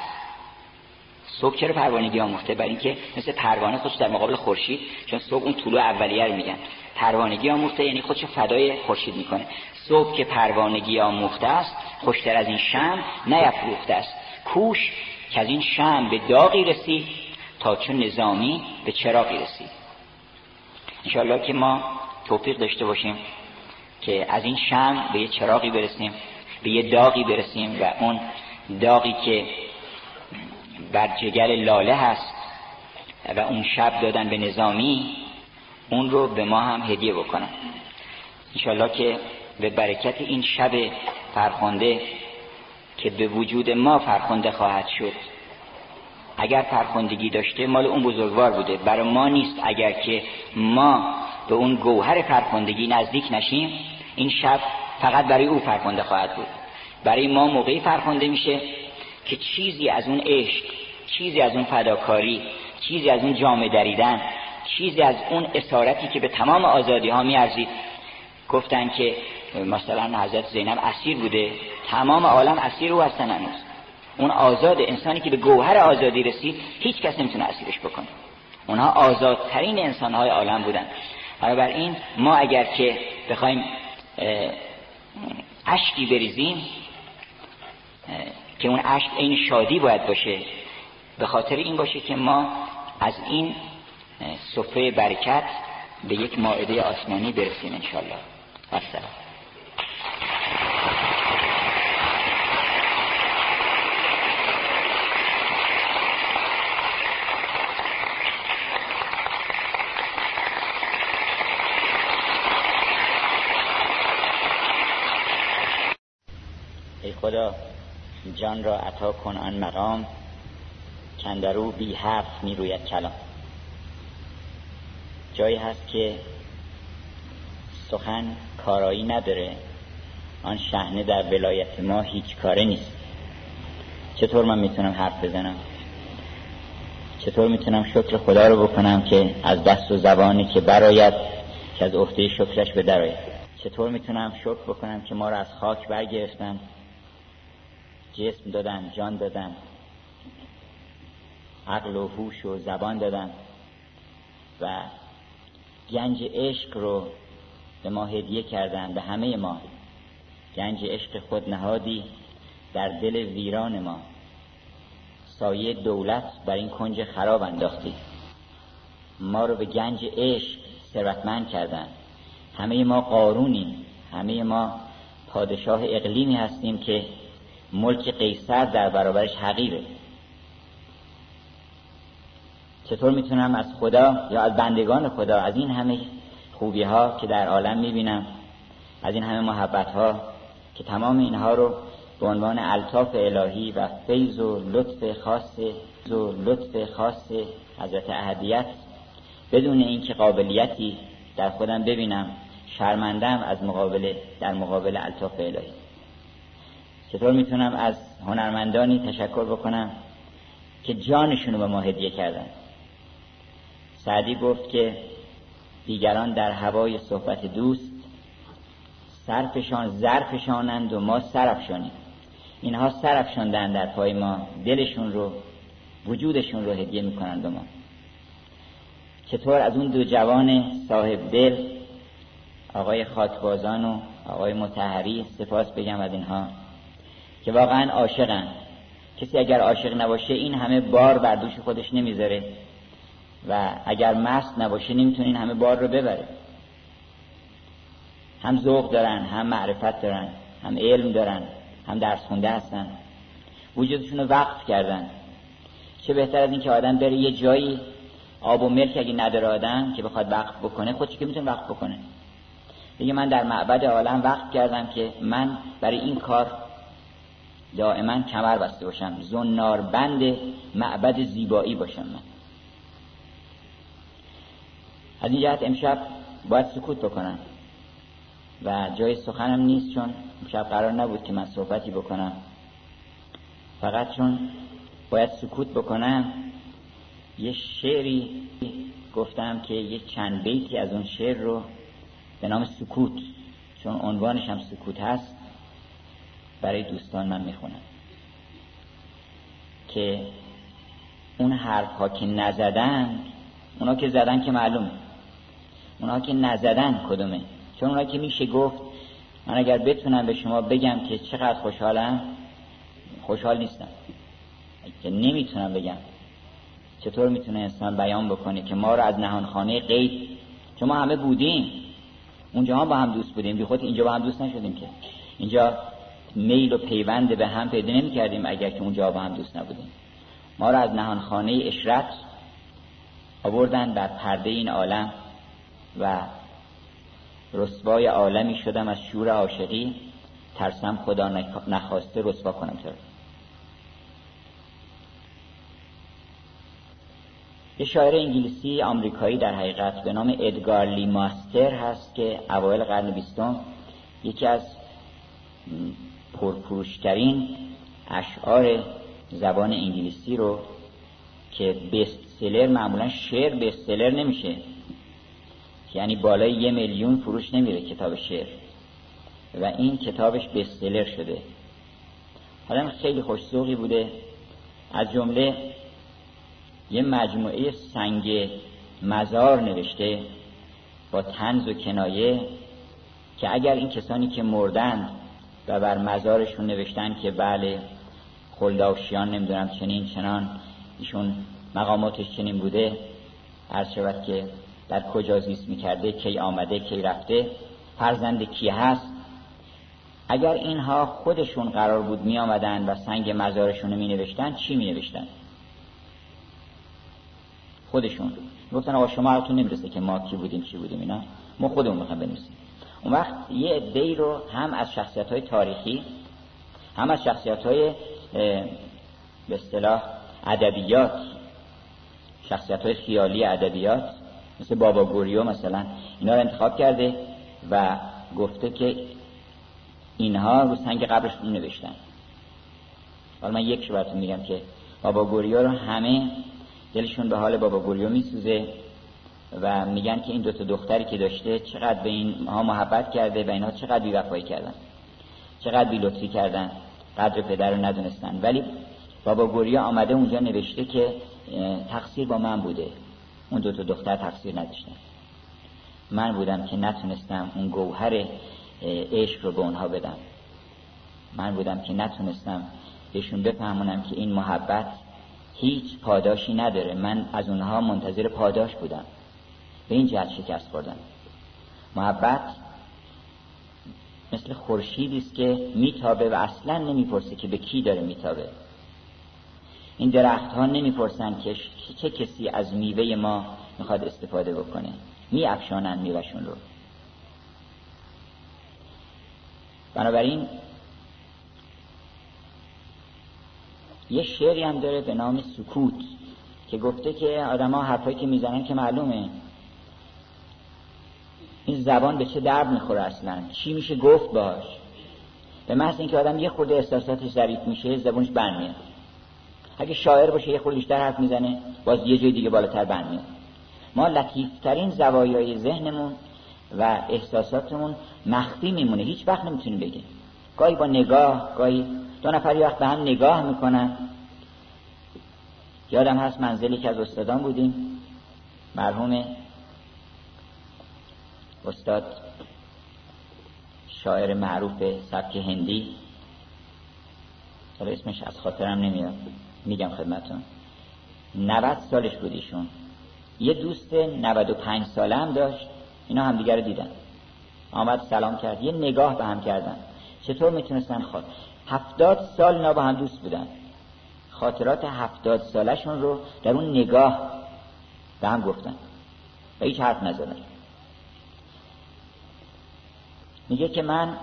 صبح چرا پروانگی آموخته؟ برای اینکه مثل پروانه خودش در مقابل خورشید چون صبح اون طلوع اولیه رو میگن. پروانگی آموخته یعنی خودش فدای خورشید می‌کنه. صبح که پروانگی آموخته است خوشتر از این شم نیفروخته است. کوش که از این شم به داغی رسید تا چون نظامی به چراغی رسید. انشاءالله که ما توفیق داشته باشیم که از این شم به یه چراغی برسیم به یه داغی برسیم و اون داغی که بر جگر لاله هست و اون شب دادن به نظامی اون رو به ما هم هدیه بکنن انشالله که به برکت این شب فرخنده که به وجود ما فرخنده خواهد شد. اگر فرخندگی داشته مال اون بزرگوار بوده. برای ما نیست اگر که ما به اون گوهر فرخندگی نزدیک نشیم این شب فقط برای او فرخنده خواهد بود. برای ما موقعی فرخنده میشه که چیزی از اون عشق چیزی از اون فداکاری چیزی از اون جامعه دریدن چیزی از اون اسارتی که به تمام آزادی ها میارزید. گفتن که مثلا حضرت زینب اسیر بوده. تمام عالم اسیر او هستن هنوز. اون آزاد انسانی که به گوهر آزادی رسید هیچ کس نمی‌تونه اسیرش بکنه. اونها آزادترین انسانهای عالم بودن. بنابراین ما اگر که بخوایم اشکی بریزیم که اون اشک این شادی باید باشه به خاطر این باشه که ما از این سفره برکت به یک ماعده آسمانی برسیم انشالله السلام خدا جان را عطا کن آن مقام کندرو بی حرف می روید کلام. جایی هست که سخن کارایی نداره. آن شهنه در ولایت ما هیچ کاره نیست. چطور من می‌تونم حرف بزنم؟ چطور می‌تونم شکر خدا رو بکنم که از دست و زبانی که براید که از عهده شکرش به درآید چطور می‌تونم شکر بکنم که ما رو از خاک برگرفتن جسم دادن جان دادن عقل و هوش و زبان دادن و گنج عشق رو به ما هدیه کردن به همه ما. گنج عشق خود نهادی در دل ویران ما. سایه دولت بر این کنج خراب انداختی. ما رو به گنج عشق ثروتمند کردن. همه ما قارونیم. همه ما پادشاه اقلیمی هستیم که ملک قیصر در برابرش حقیره. چطور می‌تونم از خدا یا از بندگان خدا از این همه خوبی ها که در عالم می‌بینم از این همه محبت ها که تمام اینها رو به عنوان الطاف الهی و فیض و لطف خاص و لطف خاص حضرت اهدیت بدون اینکه قابلیتی در خودم ببینم شرمندم از مقابل در مقابل الطاف الهی. چطور می‌تونم از هنرمندانی تشکر بکنم که جانشونو به ما هدیه کردن؟ سعدی گفت که دیگران در هوای صحبت دوست سرفشان زرفشانند و ما سرفشانیم اینها سرفشاندن در پای ما دلشون رو وجودشون رو هدیه می‌کنند به ما. چطور از اون دو جوان صاحب دل آقای خاکبازان و آقای متحری سپاس بگم از اینها که واقعا عاشقن. کسی اگر عاشق نباشه این همه بار بر دوش خودش نمی‌ذاره. و اگر مست نباشه نمی‌تونه این همه بار رو ببره هم ذوق دارن هم معرفت دارن هم علم دارن هم درس خونده هستن. وجودشون رو وقف کردن. چه بهتر از این که آدم بره یه جایی آب و ملک اگه نداره آدم که بخواد وقف بکنه خودش که می‌تونه وقف بکنه؟ دیگه من در معبد عالم وقف کردم که من برای این کار دائما کمر بسته باشم زنار بند معبد زیبایی باشم من. از این جهت امشب باید سکوت بکنم. و جای سخنم نیست چون امشب قرار نبود که من صحبتی بکنم. فقط چون باید سکوت بکنم یه شعری گفتم که یه چند بیتی از اون شعر رو به نام سکوت چون عنوانش هم سکوت هست برای دوستان من می‌خونم. که اون حرف ها که نزدن اونا که زدن که معلومه. اونا که نزدن کدومه؟ چون اونا که میشه گفت من اگر بتونم به شما بگم که چقدر خوشحالم خوشحال نیستم. که نمی‌تونم بگم. چطور می‌تونه انسان بیان بکنه که ما رو از نهانخانه قید؟ چون ما همه بودیم. اونجا هم با هم دوست بودیم. بی خود اینجا با هم دوست نشدیم که. اینجا میل و پیوند به هم پیدا نمی کردیم اگر که اونجا با هم دوست نبودیم. ما رو از نهانخانه اشرت آوردن بر پرده این عالم. و رسوای عالمی شدم از شور عاشقی. ترسم خدا نخواسته رسوا کنم تو یه شاعر انگلیسی آمریکایی در حقیقت به نام ادگار لی ماستر هست که اوایل قرن بیستم یکی از پرپروشترین اشعار زبان انگلیسی رو که بست سلر معمولا شعر بست سلر نمیشه. یعنی بالای یه میلیون فروش نمیره کتاب شعر. و این کتابش بستلر شده. حالا خیلی خوشسوقی بوده. از جمله یه مجموعه سنگ مزار نوشته با تنز و کنایه که اگر این کسانی که مردند و بر مزارشون نوشتن که بله خلداوشیان نمی‌دونم چنین چنان ایشون مقاماتش چنین بوده هر شود که در کجا زیست می‌کرده کی آمده کی رفته فرزند کی هست؟ اگر اینها خودشون قرار بود می آمدن و سنگ مزارشون رو می نوشتن چی می نوشتن خودشون. گفتن آقا شما نمی‌رسه که ما کی بودیم چی بودیم اینا؟ ما خودمون می‌خوایم بنویسیم. اون وقت یه عده‌ای رو هم از شخصیت های تاریخی هم از شخصیت های به اصطلاح ادبیات شخصیت های خیالی ادبیات مثل بابا گوریو مثلا اینا رو انتخاب کرده و گفته که اینها رو سنگ قبرشون نوشتن. حالا من یک براتون میگم که بابا گوریو رو همه دلشون به حال بابا گوریو میسوزه و میگن که این دوتا دختری که داشته چقدر به این ها محبت کرده و اینها چقدر بیوفایی کردن. چقدر بی لطفی کردن. قدر پدر رو ندونستن. ولی بابا گوریو آمده اونجا نوشته که تقصیر با من بوده. اون دو تا دختر تقصیر نداشتن. من بودم که نتونستم اون گوهر عشق رو به اونها بدم. من بودم که نتونستم بهشون بفهمونم که این محبت هیچ پاداشی نداره. من از اونها منتظر پاداش بودم. به این جهت شکست خوردم. محبت مثل خورشیدی است که میتابه و اصلا نمی‌پرسه که به کی داره میتابه. این درخت ها نمی‌پرسن که چه کسی از میوه ما می‌خواد استفاده بکنه. می افشانن میوهشون رو. بنابراین یه شعری هم داره به نام سکوت که گفته که آدم ها حرفایی که می‌زنن که معلومه. این زبان به چه درد می‌خوره اصلا؟ چی میشه گفت باش؟ به محض اینکه آدم یه خورده احساساتش ضعیف میشه زبونش برمیاد اگه شاعر باشه یه خورده بیشتر حرف می‌زنه باز یه جای دیگه بالاتر برمیاد. ما لطیفترین زوایای ذهنمون و احساساتمون مخفی میمونه. هیچ وقت نمی‌تونیم بگیم. گاهی با نگاه گاهی دو نفر وقت به هم نگاه می‌کنن. یادم هست منزلی که از استادان بودیم. مرحوم استاد شاعر معروف سبک هندی. اسمش از خاطرم نمیاد. میگم خدمتون 90 سالش بود ایشون. یه دوست 95 ساله هم داشت. اینا هم دیگر رو دیدن. آمد سلام کرد. یه نگاه به هم کردن. چطور می‌تونستن خود هفتاد سال اینا با هم دوست بودن. خاطرات هفتاد سالشون رو در اون نگاه به هم گفتن. و هیچ حرف نزدن. میگه که من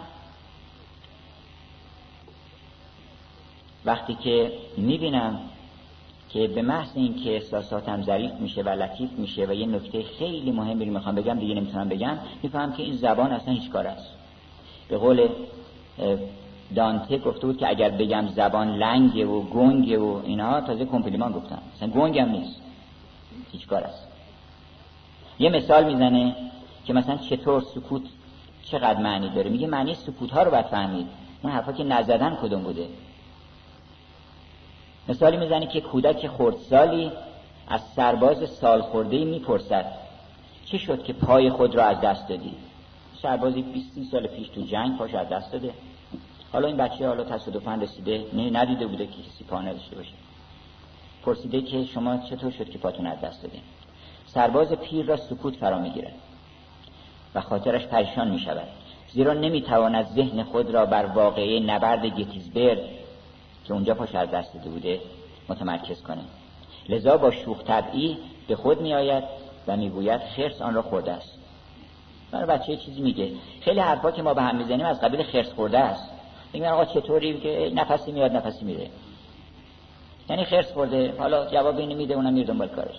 وقتی که می‌بینم که به محض اینکه احساساتم ظریف میشه و لطیف میشه و یه نکته خیلی مهمی رو می‌خوام بگم دیگه نمی‌تونم بگم میفهم که این زبان اصلا هیچ کار است. به قول دانته گفته بود که اگر بگم زبان لنگه و گنگه و اینا تازه کمپلیمان گفتم. اصلا گنگم نیست. هیچ کار است. یه مثال می‌زنه که مثلا چطور سکوت چقدر معنی داره. میگه معنی سکوت ها رو باید فهمید. اون حرفا که نزدن کدوم بوده؟ مثالی می‌زنه که کودک خردسالی از سرباز سال خورده می‌پرسد چه شد که پای خود را از دست دادی؟ سربازی 20 سال پیش تو جنگ پاش از دست داده. حالا این بچه حالا تصادفا رسیده نه ندیده بوده که کسی پا نداشته باشه. پرسیده که شما چطور شد که پاتون از دست دادین؟ سرباز پیر را سکوت فرا می‌گیرد و خاطرش پریشان می شود زیرا نمی‌تواند ذهن خود را بر واقعه نبرد گتیزبرگ که اونجا پاش از دست داده بوده متمرکز کنه. لذا با شوخ طبعی به خود می آید و می‌گوید خرس آن را خورده است. من بچه چیزی میگه. خیلی حرفا که ما به هم می‌زنیم از قبیل خرس خورده است. میگن آقا چطوری؟ که نفسی میاد نفسی میره. یعنی خرس خورده. حالا جواب اینو میده اونم میره دنبال کارش.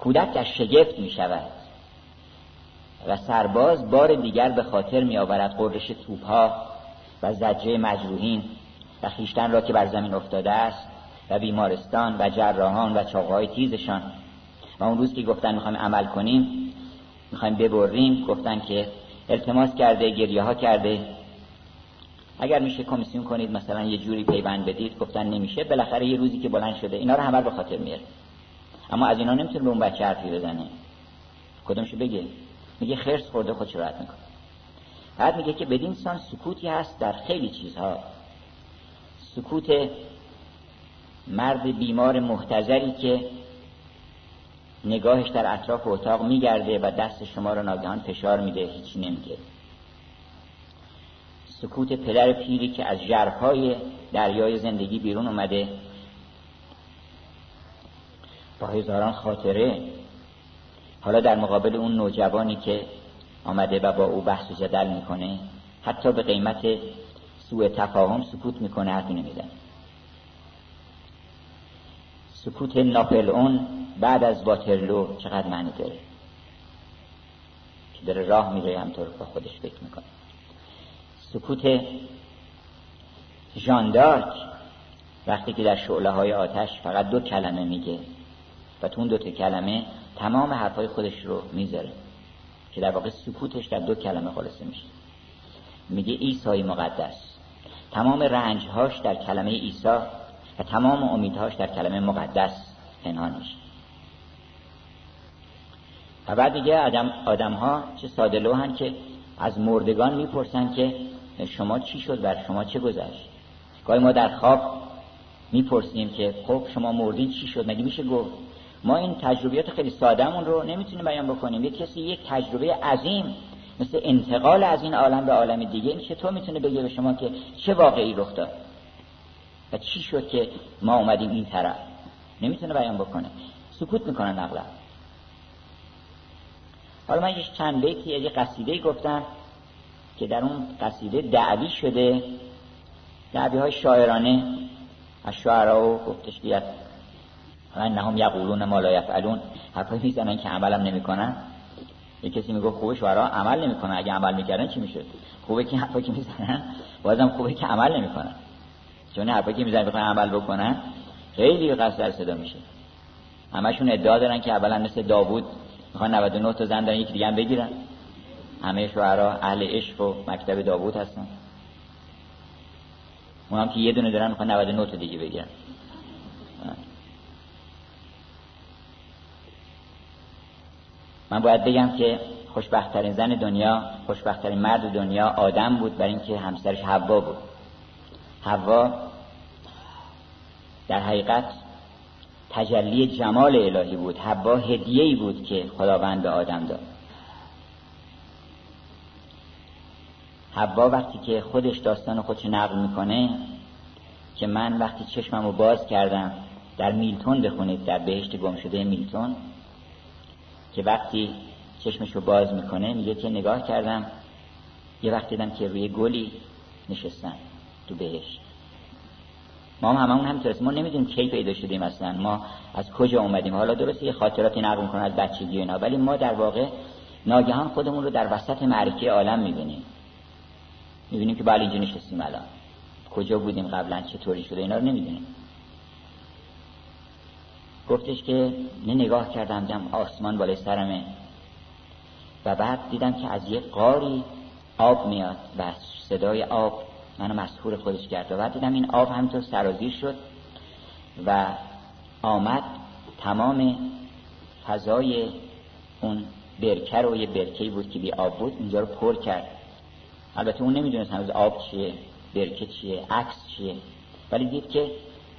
کودک در شگفت می شود و سرباز بار دیگر به خاطر می آورد قررش توپها و زجه مجروحین. و خیشتن را که بر زمین افتاده است و بیمارستان و جراحان و چاقهای تیزشان. و اون روز که گفتن می‌خوایم عمل کنیم می‌خوایم ببریم گفتن که التماس کرده گریه ها کرده. اگر میشه کمیسیون کنید مثلا یه جوری پیوند بدید گفتن نمیشه. بالاخره یه روزی که بلند شده اینا رو همه به خاطر میاره. اما از اینا نمی‌تونه به اون بچه حرفی بزنه کدومشو بگه؟ میگه خرس خورده خودش راحت می‌کنه؟ بعد میگه که بدین سان سکوتی هست در خیلی چیزها. سکوت مرد بیمار محتضری که نگاهش در اطراف اتاق میگرده و دست شما رو ناگهان فشار میده هیچی نمیگه. سکوت پدر پیری که از جرهای دریای زندگی بیرون اومده. با هزاران خاطره حالا در مقابل اون نوجوانی که آمده و با او بحث و جدل می‌کنه حتی به قیمت سوء تفاهم سکوت می‌کنه حرفی نمی‌زنه. سکوت ناپلئون بعد از واترلو چقدر معنی داره؟ که داره راه میره همطور با خودش فکر می‌کنه. سکوت ژاندارک وقتی که در شعله های آتش فقط دو کلمه میگه و تو اون دو کلمه تمام حرفای خودش رو می‌ذاره که در واقع سکوتش در دو کلمه خلاصه میشه. میگه ایسای مقدس. تمام رنجهاش در کلمه عیسی و تمام امیدهاش در کلمه مقدس پنهان میشه. و بعد دیگه آدم, آدم ها چه ساده هن که از مردگان می‌پرسن که شما چی شد بر شما چه گذشت؟ گاهی ما در خواب می‌پرسیم که خب شما مردین چی شد؟ مگه میشه گفت؟ ما این تجربیات خیلی سادهمون رو نمی‌تونیم بیان بکنیم. یک کسی یک تجربه عظیم مثل انتقال از این عالم به عالم دیگه این چطور می‌تونه بگه به شما که چه واقعی رخ داد و چی شد که ما اومدیم این طرف؟ نمی‌تونه بیان بکنه. سکوت می‌کنن اغلب حالا من یه چند بیتی یه قصیده گفتم که در اون قصیده دعوی شده. دعوی های شاعرانه. از شعرها گفتش بیاد. و انهم یقولون ما لا یفعلون. حرفایی می‌زنن که عملم نمی‌کنن. یه کسی میگه خوبه شعرا عمل نمی‌کنن. اگه عمل می‌کردن چی می‌شد؟ خوبه که حرفایی که می‌زنن؟ بازم خوبه که عمل نمی‌کنن. چون حرفایی که می‌زنن بخوان عمل بکنن خیلی قصد صدا میشه. همشون ادعا دارن که اولا مثل داوود می‌خوان 99 تا زن دارن یکی دیگه هم بگیرن. همه شعرا اهل عشق و مکتب داوود هستن. اون که یه دونه دارن می‌خوان 99 تا دیگه بگیرن. من باید بگم که خوشبختترین زن دنیا خوشبختترین مرد دنیا آدم بود برای اینکه همسرش حوا بود. حوا در حقیقت تجلی جمال الهی بود حوا هدیه بود که خداوند به آدم داد. حوا وقتی که خودش داستان خودش نقل می‌کنه که من وقتی چشمم رو باز کردم در میلتون بخونید در بهشت گم شده میلتون که وقتی چشمش رو باز می‌کنه میگه که نگاه کردم یه وقت دیدم که روی گلی نشستن تو بهشت. ما هم هممون همینطور ما نمی‌دونیم کی پیدا شدیم اصلا. ما از کجا اومدیم. حالا درسته یه خاطراتی نقل می‌کنه از بچگی اینا ولی ما در واقع ناگهان خودمون رو در وسط معرکه عالم می‌بینیم. می‌بینیم که بله اینجا نشستیم الان. کجا بودیم قبلا؟ چطوری شده؟ اینا رو نمی‌دونیم. گفتش که نه نگاه کردم دم آسمان بالای سرمه. و بعد دیدم که از یه قاری آب میاد و صدای آب منو مسهور خودش کرد. و بعد دیدم این آب همینطور سرازیر شد و آمد تمام فضای اون برکه رو یه برکه بود که بی آب بود اینجا رو پر کرد. البته اون نمی‌دونست هنوز آب چیه برکه چیه عکس چیه. ولی دید که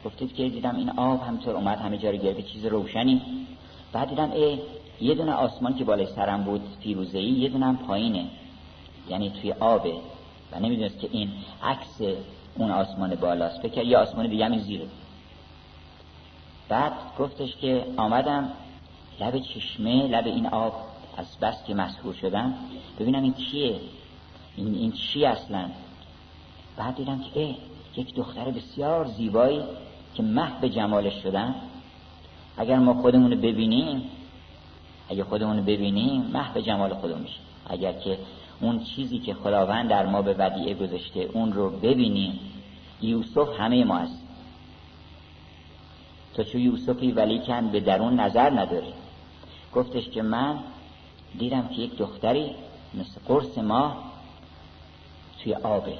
گفتید که دیدم این آب همینطور اومد همه جا رو گرفت چیز روشنی. بعد دیدم ای یه دونه آسمان که بالای سرم بود فیروزه‌ای یه دونه هم پایینه یعنی توی آبه. و نمی‌دونست که این عکس اون آسمان بالاست. فکر یه آسمان دیگه همین زیره. بعد گفتش که آمدم لب چشمه لب این آب از بس که مسهور شدم ببینم این کیه این, این چی اصلا؟ بعد دیدم که یک دختر بسیار زیبایی که به جمالش شدن. اگر ما خودمون ببینیم اگر خودمون ببینیم مه به جمال خودمون میشه. اگر که اون چیزی که خداوند در ما به ودیعه گذاشته اون رو ببینیم یوسف همه ما هست. تو چو یوسفی ولیکن به درون نظر نداری. گفتش که من دیدم که یک دختری مثل قرص ما توی آبه.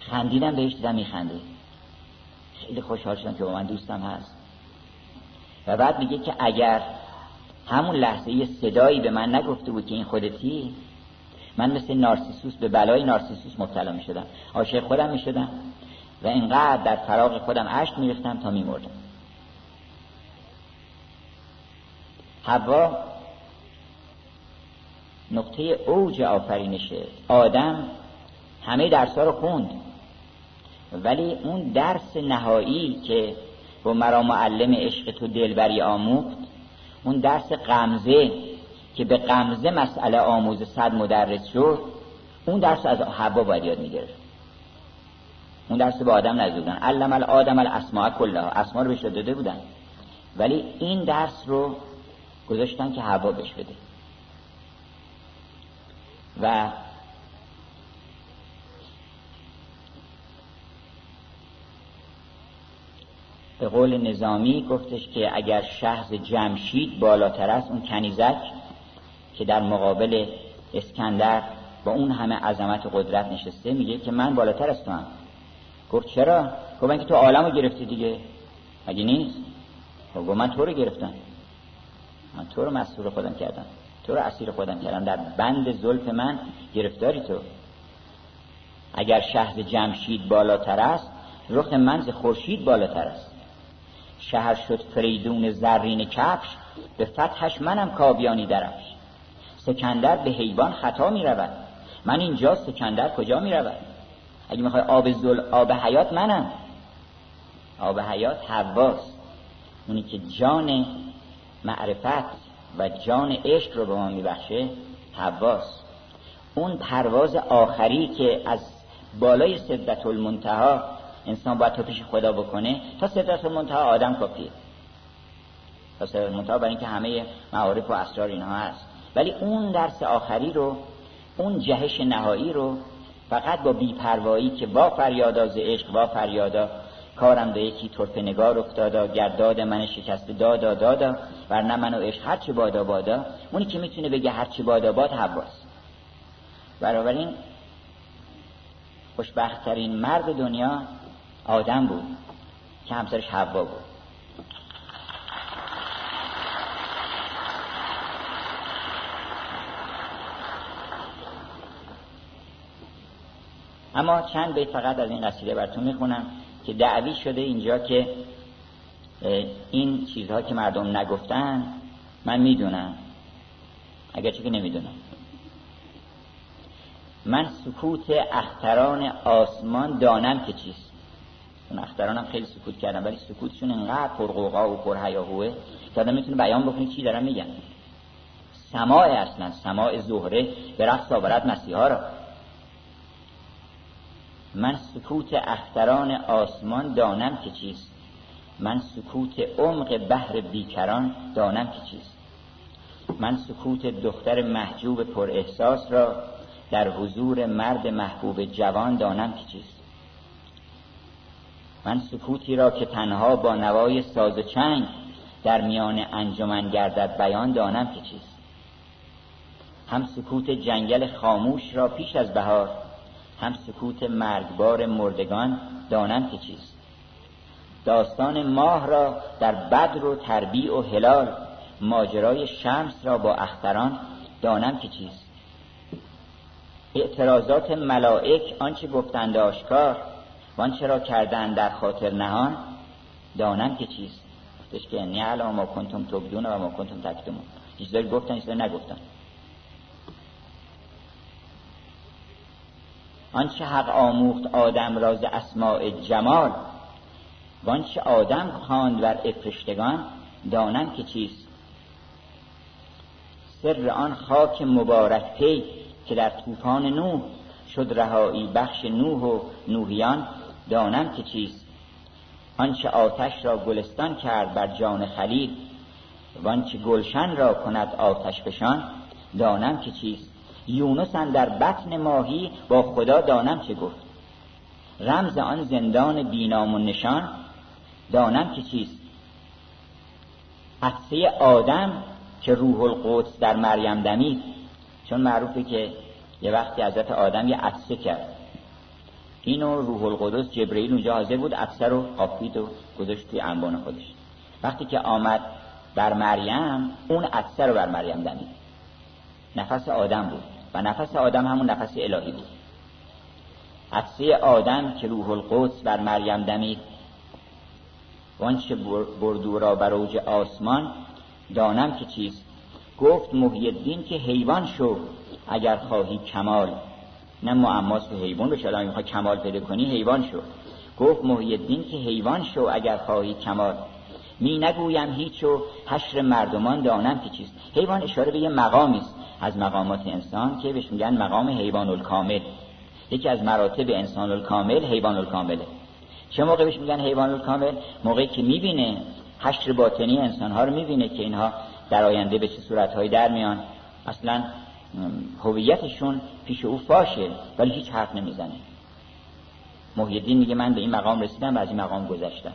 خندیدم بهش دیدم میخنده خیلی خوشحال شدم که با من دوستم هست. و بعد میگه که اگر همون لحظه یه صدایی به من نگفته بود که این خودتی من مثل نارسیسوس به بلای نارسیسوس مبتلا می شدم عاشق خودم می شدم و اینقدر در فراغ خودم عشق می تا می مردم هوا نقطه اوج آفرینشه آدم همه درس رو خوند. ولی اون درس نهایی که با مرا معلم عشق تو دلبری آموخت اون درس غمزه که به قمزه مسئله آموز صد مدرس شد اون درس از حوا باید یاد می‌گرفت. اون درس به آدم نزدودن علم الادم الاسماء کلها. اسما رو بهش داده بودن. ولی این درس رو گذاشتن که هوا بهش بده. و به قول نظامی گفتش که اگر شهز جمشید بالاتر است اون کنیزک که در مقابل اسکندر با اون همه عظمت و قدرت نشسته میگه که من بالاتر از تو هم گفت چرا؟ گفت که تو عالم رو گرفتی دیگه. مگه نیست؟ گفت من تو رو گرفتم. من تو رو مسئول خودم کردم. تو رو اسیر خودم کردم. در بند زلف من گرفتاری تو. اگر شهر جمشید بالاتر است رخ منز خورشید بالاتر است. شهر شد فریدون زرین کفش به فتحش منم کابیانی درفش. سکندر به حیوان خطا می رود من اینجا سکندر کجا می رود اگه می‌خوای آب زل آب حیات منم. آب حیات حواست اونی که جان معرفت و عشق رو به ما میبخشه حواست اون پرواز آخری که از بالای صدت المنتها انسان باید تو پیش خدا بکنه تا صدت المنتها آدم کافیه تا صدت المنتها برای اینکه همه معارف و اسرار اینها هست. ولی اون درس آخری رو اون جهش نهایی رو فقط با بیپروایی که با فریادا ز عشق با فریادا کارم به یکی طرف نگار افتادا گرداد من شکسته دادا دادا ورنه من و عشق هرچی بادا بادا اونی که می‌تونه بگه هرچی بادا باد حواس. این خوشبختترین مرد دنیا آدم بود که همسرش حوا بود. اما چند بیت فقط از این قصیده براتون می‌خونم که دعوی شده اینجا که این چیزها که مردم نگفتن من می‌دونم. اگرچه که نمی‌دونم. من سکوت اختران آسمان دانم که چیست. اون اختران خیلی سکوت کردن ولی سکوتشون انقدر پرقوقا و پرهیاهوه که آدم می‌تونه بیان بکنه. چی دارم میگن؟ سماع اصلا سماع زهره به رقص آورد مسیحا را. من سکوت اختران آسمان دانم که چیست. من سکوت عمق بحر بیکران دانم که چیست. من سکوت دختر محجوب پر احساس را در حضور مرد محبوب جوان دانم که چیست. من سکوتی را که تنها با نوای ساز و چنگ در میان انجمن گردد بیان دانم که چیست. هم سکوت جنگل خاموش را پیش از بهار هم سکوت مرگبار مردگان دانم که چیست. داستان ماه را در بدر و تربیع و هلال ماجرای شمس را با اختران دانم که چیست. اعتراضات ملائک آنچه گفتند آشکار وانچه را کردن در خاطر نهان؟ دانم که چیست. گفتش که انی علام ما کنتم تبدون و ما کنتم تکتمون. چیزایی گفتن چیزایی نگفتن. آنچه حق آموخت آدم راز اسماع جمال وانچه آدم خواند بر افرشتگان دانم که چیست. سر آن خاک مبارک پی که در طوفان نوح شد رهایی بخش نوح و نوحیان دانم که چیست. آنچه آتش را گلستان کرد بر جان خلیل وانچه گلشن را کند آتش بشان دانم که چیست. یونس در بطن ماهی با خدا دانم چه گفت. رمز آن زندان بینام و نشان دانم که چیست. عطسه آدم که روح القدس در مریم دمید چون معروفه که یه وقتی حضرت آدم یه عطسه کرد. اینو روح القدس جبرئیل اونجا حاضر بود عطسه رو قاپید و گذاشت توی انبان خودش. وقتی که آمد بر مریم اون عطسه رو بر مریم دمید. نفس آدم بود و نفس آدم همون نفس الهی بود. عطسه آدم که روح القدس بر مریم دمید وانچه بردو را بر اوج آسمان دانم که چیست؟ گفت محی الدین که حیوان شو اگر خواهی کمال نه معماست که حیوان بشه. آدم می‌خواد کمال پیدا کنی حیوان شو. گفت محی الدین که حیوان شو اگر خواهی کمال. می نگویم هیچ و حشر مردمان دانم که چیست. حیوان اشاره به یه مقامی است. از مقامات انسان که بهش میگن مقام حیوان الکامل یکی از مراتب انسان الکامل حیوان الکامله چه موقع بهش میگن حیوان الکامل موقعی که می‌بینه حشر باطنی انسان ها رو می‌بینه که اینها در آینده به چه صورتهایی در میان. اصلا هویتشون پیش او فاشه ولی هیچ حرف نمی‌زنه. محیدین میگه من به این مقام رسیدم و از این مقام گذشتم.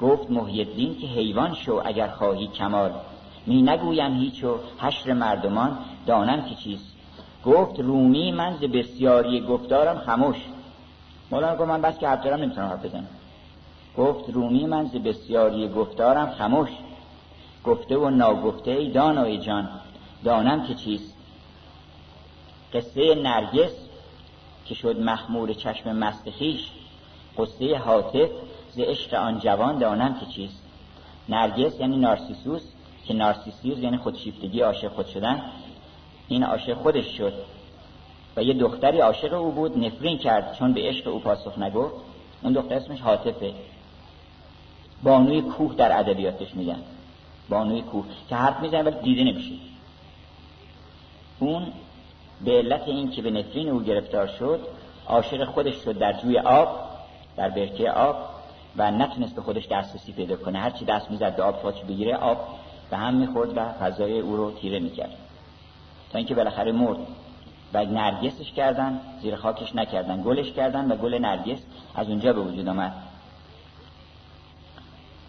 گفت محیدین که حیوان شو اگر خواهی کمال. می نگویم هیچ و حشر مردمان دانم که چیست. گفت رومی من ز بسیاری گفتارم خموش. مولانا گفت من بس که حرف دارم نمی‌تونم حرف بزنم. گفت رومی من ز بسیاری گفتارم خموش. گفته و ناگفته ای دانای جان. دانم که چیست؟ قصه نرگس که شد مخمور چشم مست خیش. قصه حاطف ز عشق آن جوان دانم که چیست؟ نرگس یعنی نارسیسوس که نارسیسیوس یعنی خودشیفتگی عاشق خود شدن. این عاشق خودش شد. و یه دختری عاشق او بود نفرین کرد چون به عشق او پاسخ نگفت. اون دختر اسمش حاطفه. بانوی کوه در ادبیاتش میگن. بانوی کوه. که حرف می‌زنه ولی دیده نمیشه. اون به علت این که به نفرین او گرفتار شد عاشق خودش شد در جوی آب در برکه آب و نتونست به خودش دسترسی پیدا کنه. هرچی دست می‌زد به آب خودش بگیره آب به هم می‌خورد و فضای او رو تیره می‌کرد. تا اینکه بالاخره مرد. و نرگسش کردن زیر خاکش نکردن گلش کردن و گل نرگس از اونجا به وجود آمد.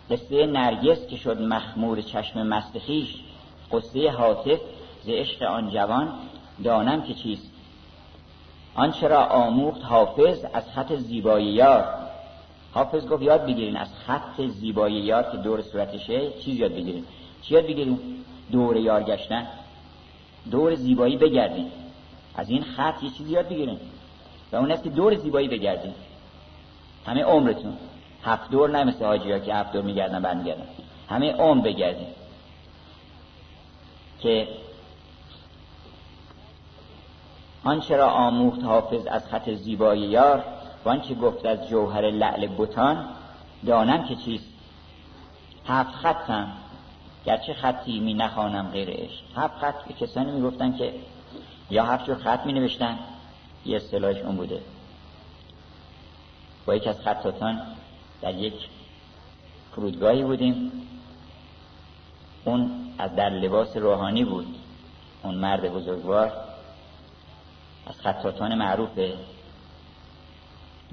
قصه نرگس که شد مخمور چشم مستخیش قصه حاطف ز عشق آن جوان دانم که چیست. آنچه را آموخت حافظ از خط زیبایی یار. حافظ گفت یاد بگیرین از خط زیبایی یار که دور صورتشه چیز یاد بگیرین. چی یاد بگیرین دور یار گشتن. دور زیبایی بگردین. از این خط یه چیزی یاد بگیرین. و اون است که دور زیبایی بگردین. همه عمرتون. هفت دور نه مثل حاجی ها که هفت دور میگردن برمیگردن. همه عمر بگردین که آنچه را آموخت حافظ از خط زیبای یار و آنچه گفت از جوهر لعل بوتان دانم که چیست؟ هفت خطم. گرچه خطی می نخوانم غیر عشق. هفت خط به کسانی می گفتن که یا هفت جور خط می نوشتن یه اصطلاحش اون بوده. با یک از خطاتان در یک فرودگاهی بودیم. اون از در لباس روحانی بود. اون مرد بزرگوار. از خطاتان معروف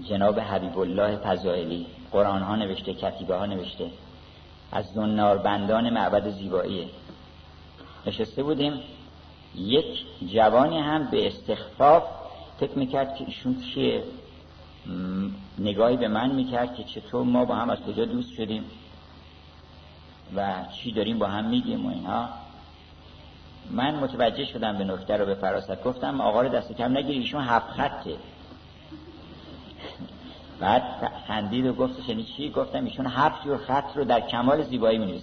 جناب حبیب الله پزائلی قرآن ها نوشته کتیبه ها نوشته. از زنار بندان معبد زیباییه نشسته بودیم. یک جوانی هم به استخفاف فکر می‌کرد که ایشون چیه؟ نگاهی به من می‌کرد که چطور ما با هم از کجا دوست شدیم و چی داریم با هم میگیم و اینها. من متوجه شدم به نکته رو به فراست. گفتم آقا رو دست کم نگیری ایشون هفت خطه. بعد خندید و گفتش یعنی چی؟ گفتم ایشون هفت جور خط رو در کمال زیبایی می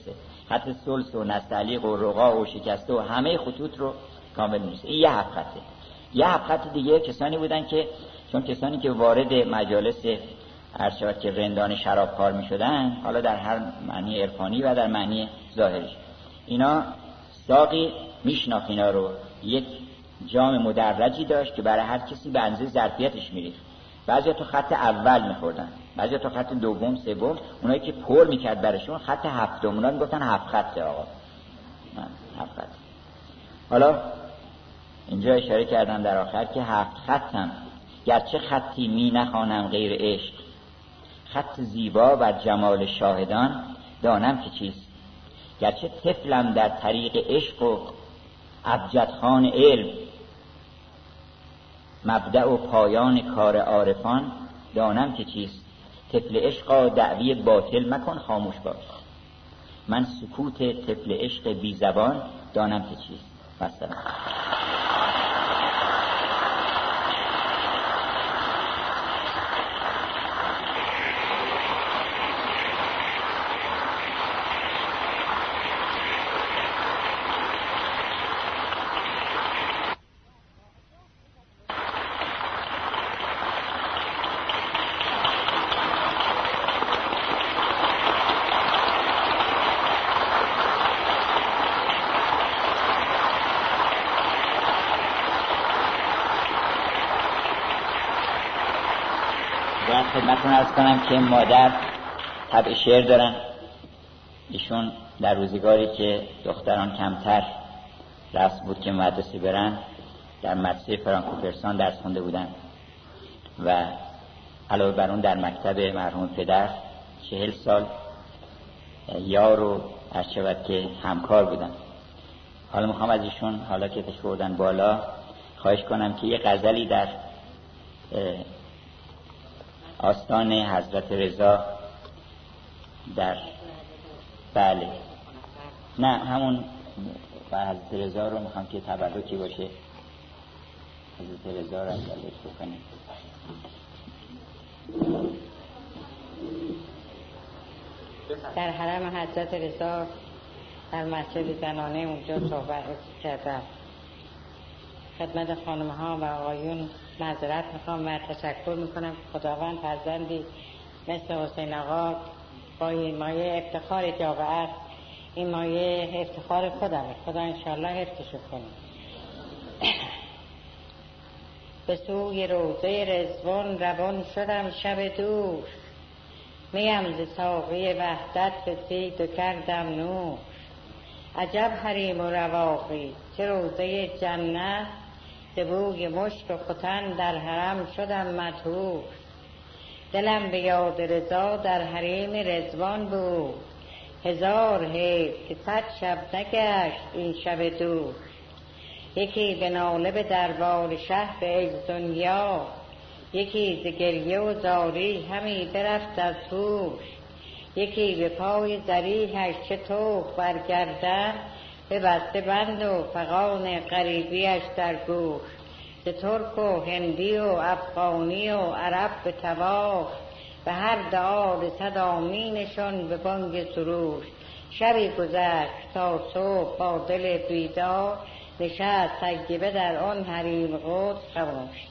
خط سلس و نستعلیق و رقا و شکسته و همه خطوط رو کامل می این یه هفت خطه. یه هفت خط دیگه کسانی بودن که چون کسانی که وارد مجالس عرض که رندان شرابکار می شدن حالا در هر معنی عرفانی و در معنی ظاهرش اینا ساقی میشناخت اینا رو. یک جام مدرجی داشت که برای هر کسی به اندازه ظرفیتش میریخت. بعضی تو خط اول میخوردن بعضی تو خط دوم سوم. اونایی که پر می‌کرد برشون خط هفتم اونا می‌گفتن هفت خط آقا. هفت خط. حالا اینجا اشاره کردم در آخر که هفت خطم گرچه خطی می نخوانم غیر عشق. خط زیبا و جمال شاهدان دانم که چیست. گرچه طفلم در طریق عشق و ابجدخان علم مبدع و پایان کار عارفان دانم که چیست. طفل عشقا دعوی باطل مکن خاموش باش. من سکوت طفل عشق بی زبان دانم که چیست. مثلا خدمتون ارز کنم که مادر طبع شعر دارن. ایشون در روزگاری که دختران کمتر رسم بود که مدرسه برن در مدرسه فرانکوپرسان درس خونده بودن. و علاوه بر اون در مکتب مرحوم پدر چهل سال یار و شود که همکار بودن. حالا می‌خوام از ایشون حالا که بودن بالا خواهش کنم که یه غزلی در آستان حضرت رضا در بله. نه همون حضرت رضا رو می‌خوام که تبرکی باشه. حضرت رضا رو اولش بکنیم. در حرم حضرت رضا در مسجد زنانه اونجا صحبت کردم. خدمت خانم ها و آقایون معذرت می‌خوام و تشکر می‌کنم. خداوند فرزندی مثل حسین آقا با این مایه افتخار جامعه این مایه افتخار خودمه خدا انشالله حفظشو کنه. به سوی روزه رزوان روان شدم شب دور میم ز ساقی وحدت رسید و کردم نور عجب حریم و رواقی. چه روزه جنت؟ بوی مشک و ختن در حرم شدم مطهور دلم به یاد رضا در حریم رزوان بود. هزار حیف که صد شب نگشت این شب دور یکی به ناله به دربار شهر ای دنیا یکی ز گریه و زاری همی برفت از هوش. یکی به پای زریحش چه توق برگردن به بسته بند و فقان غریبیش در گوش. به ترک و هندی و افغانی و عرب به تواف به هر دعا صد آمینشان به بانگ سروش. شبی گذشت تا صبح با دل بیدار. نشست تجربه در آن حریم قدس خموش.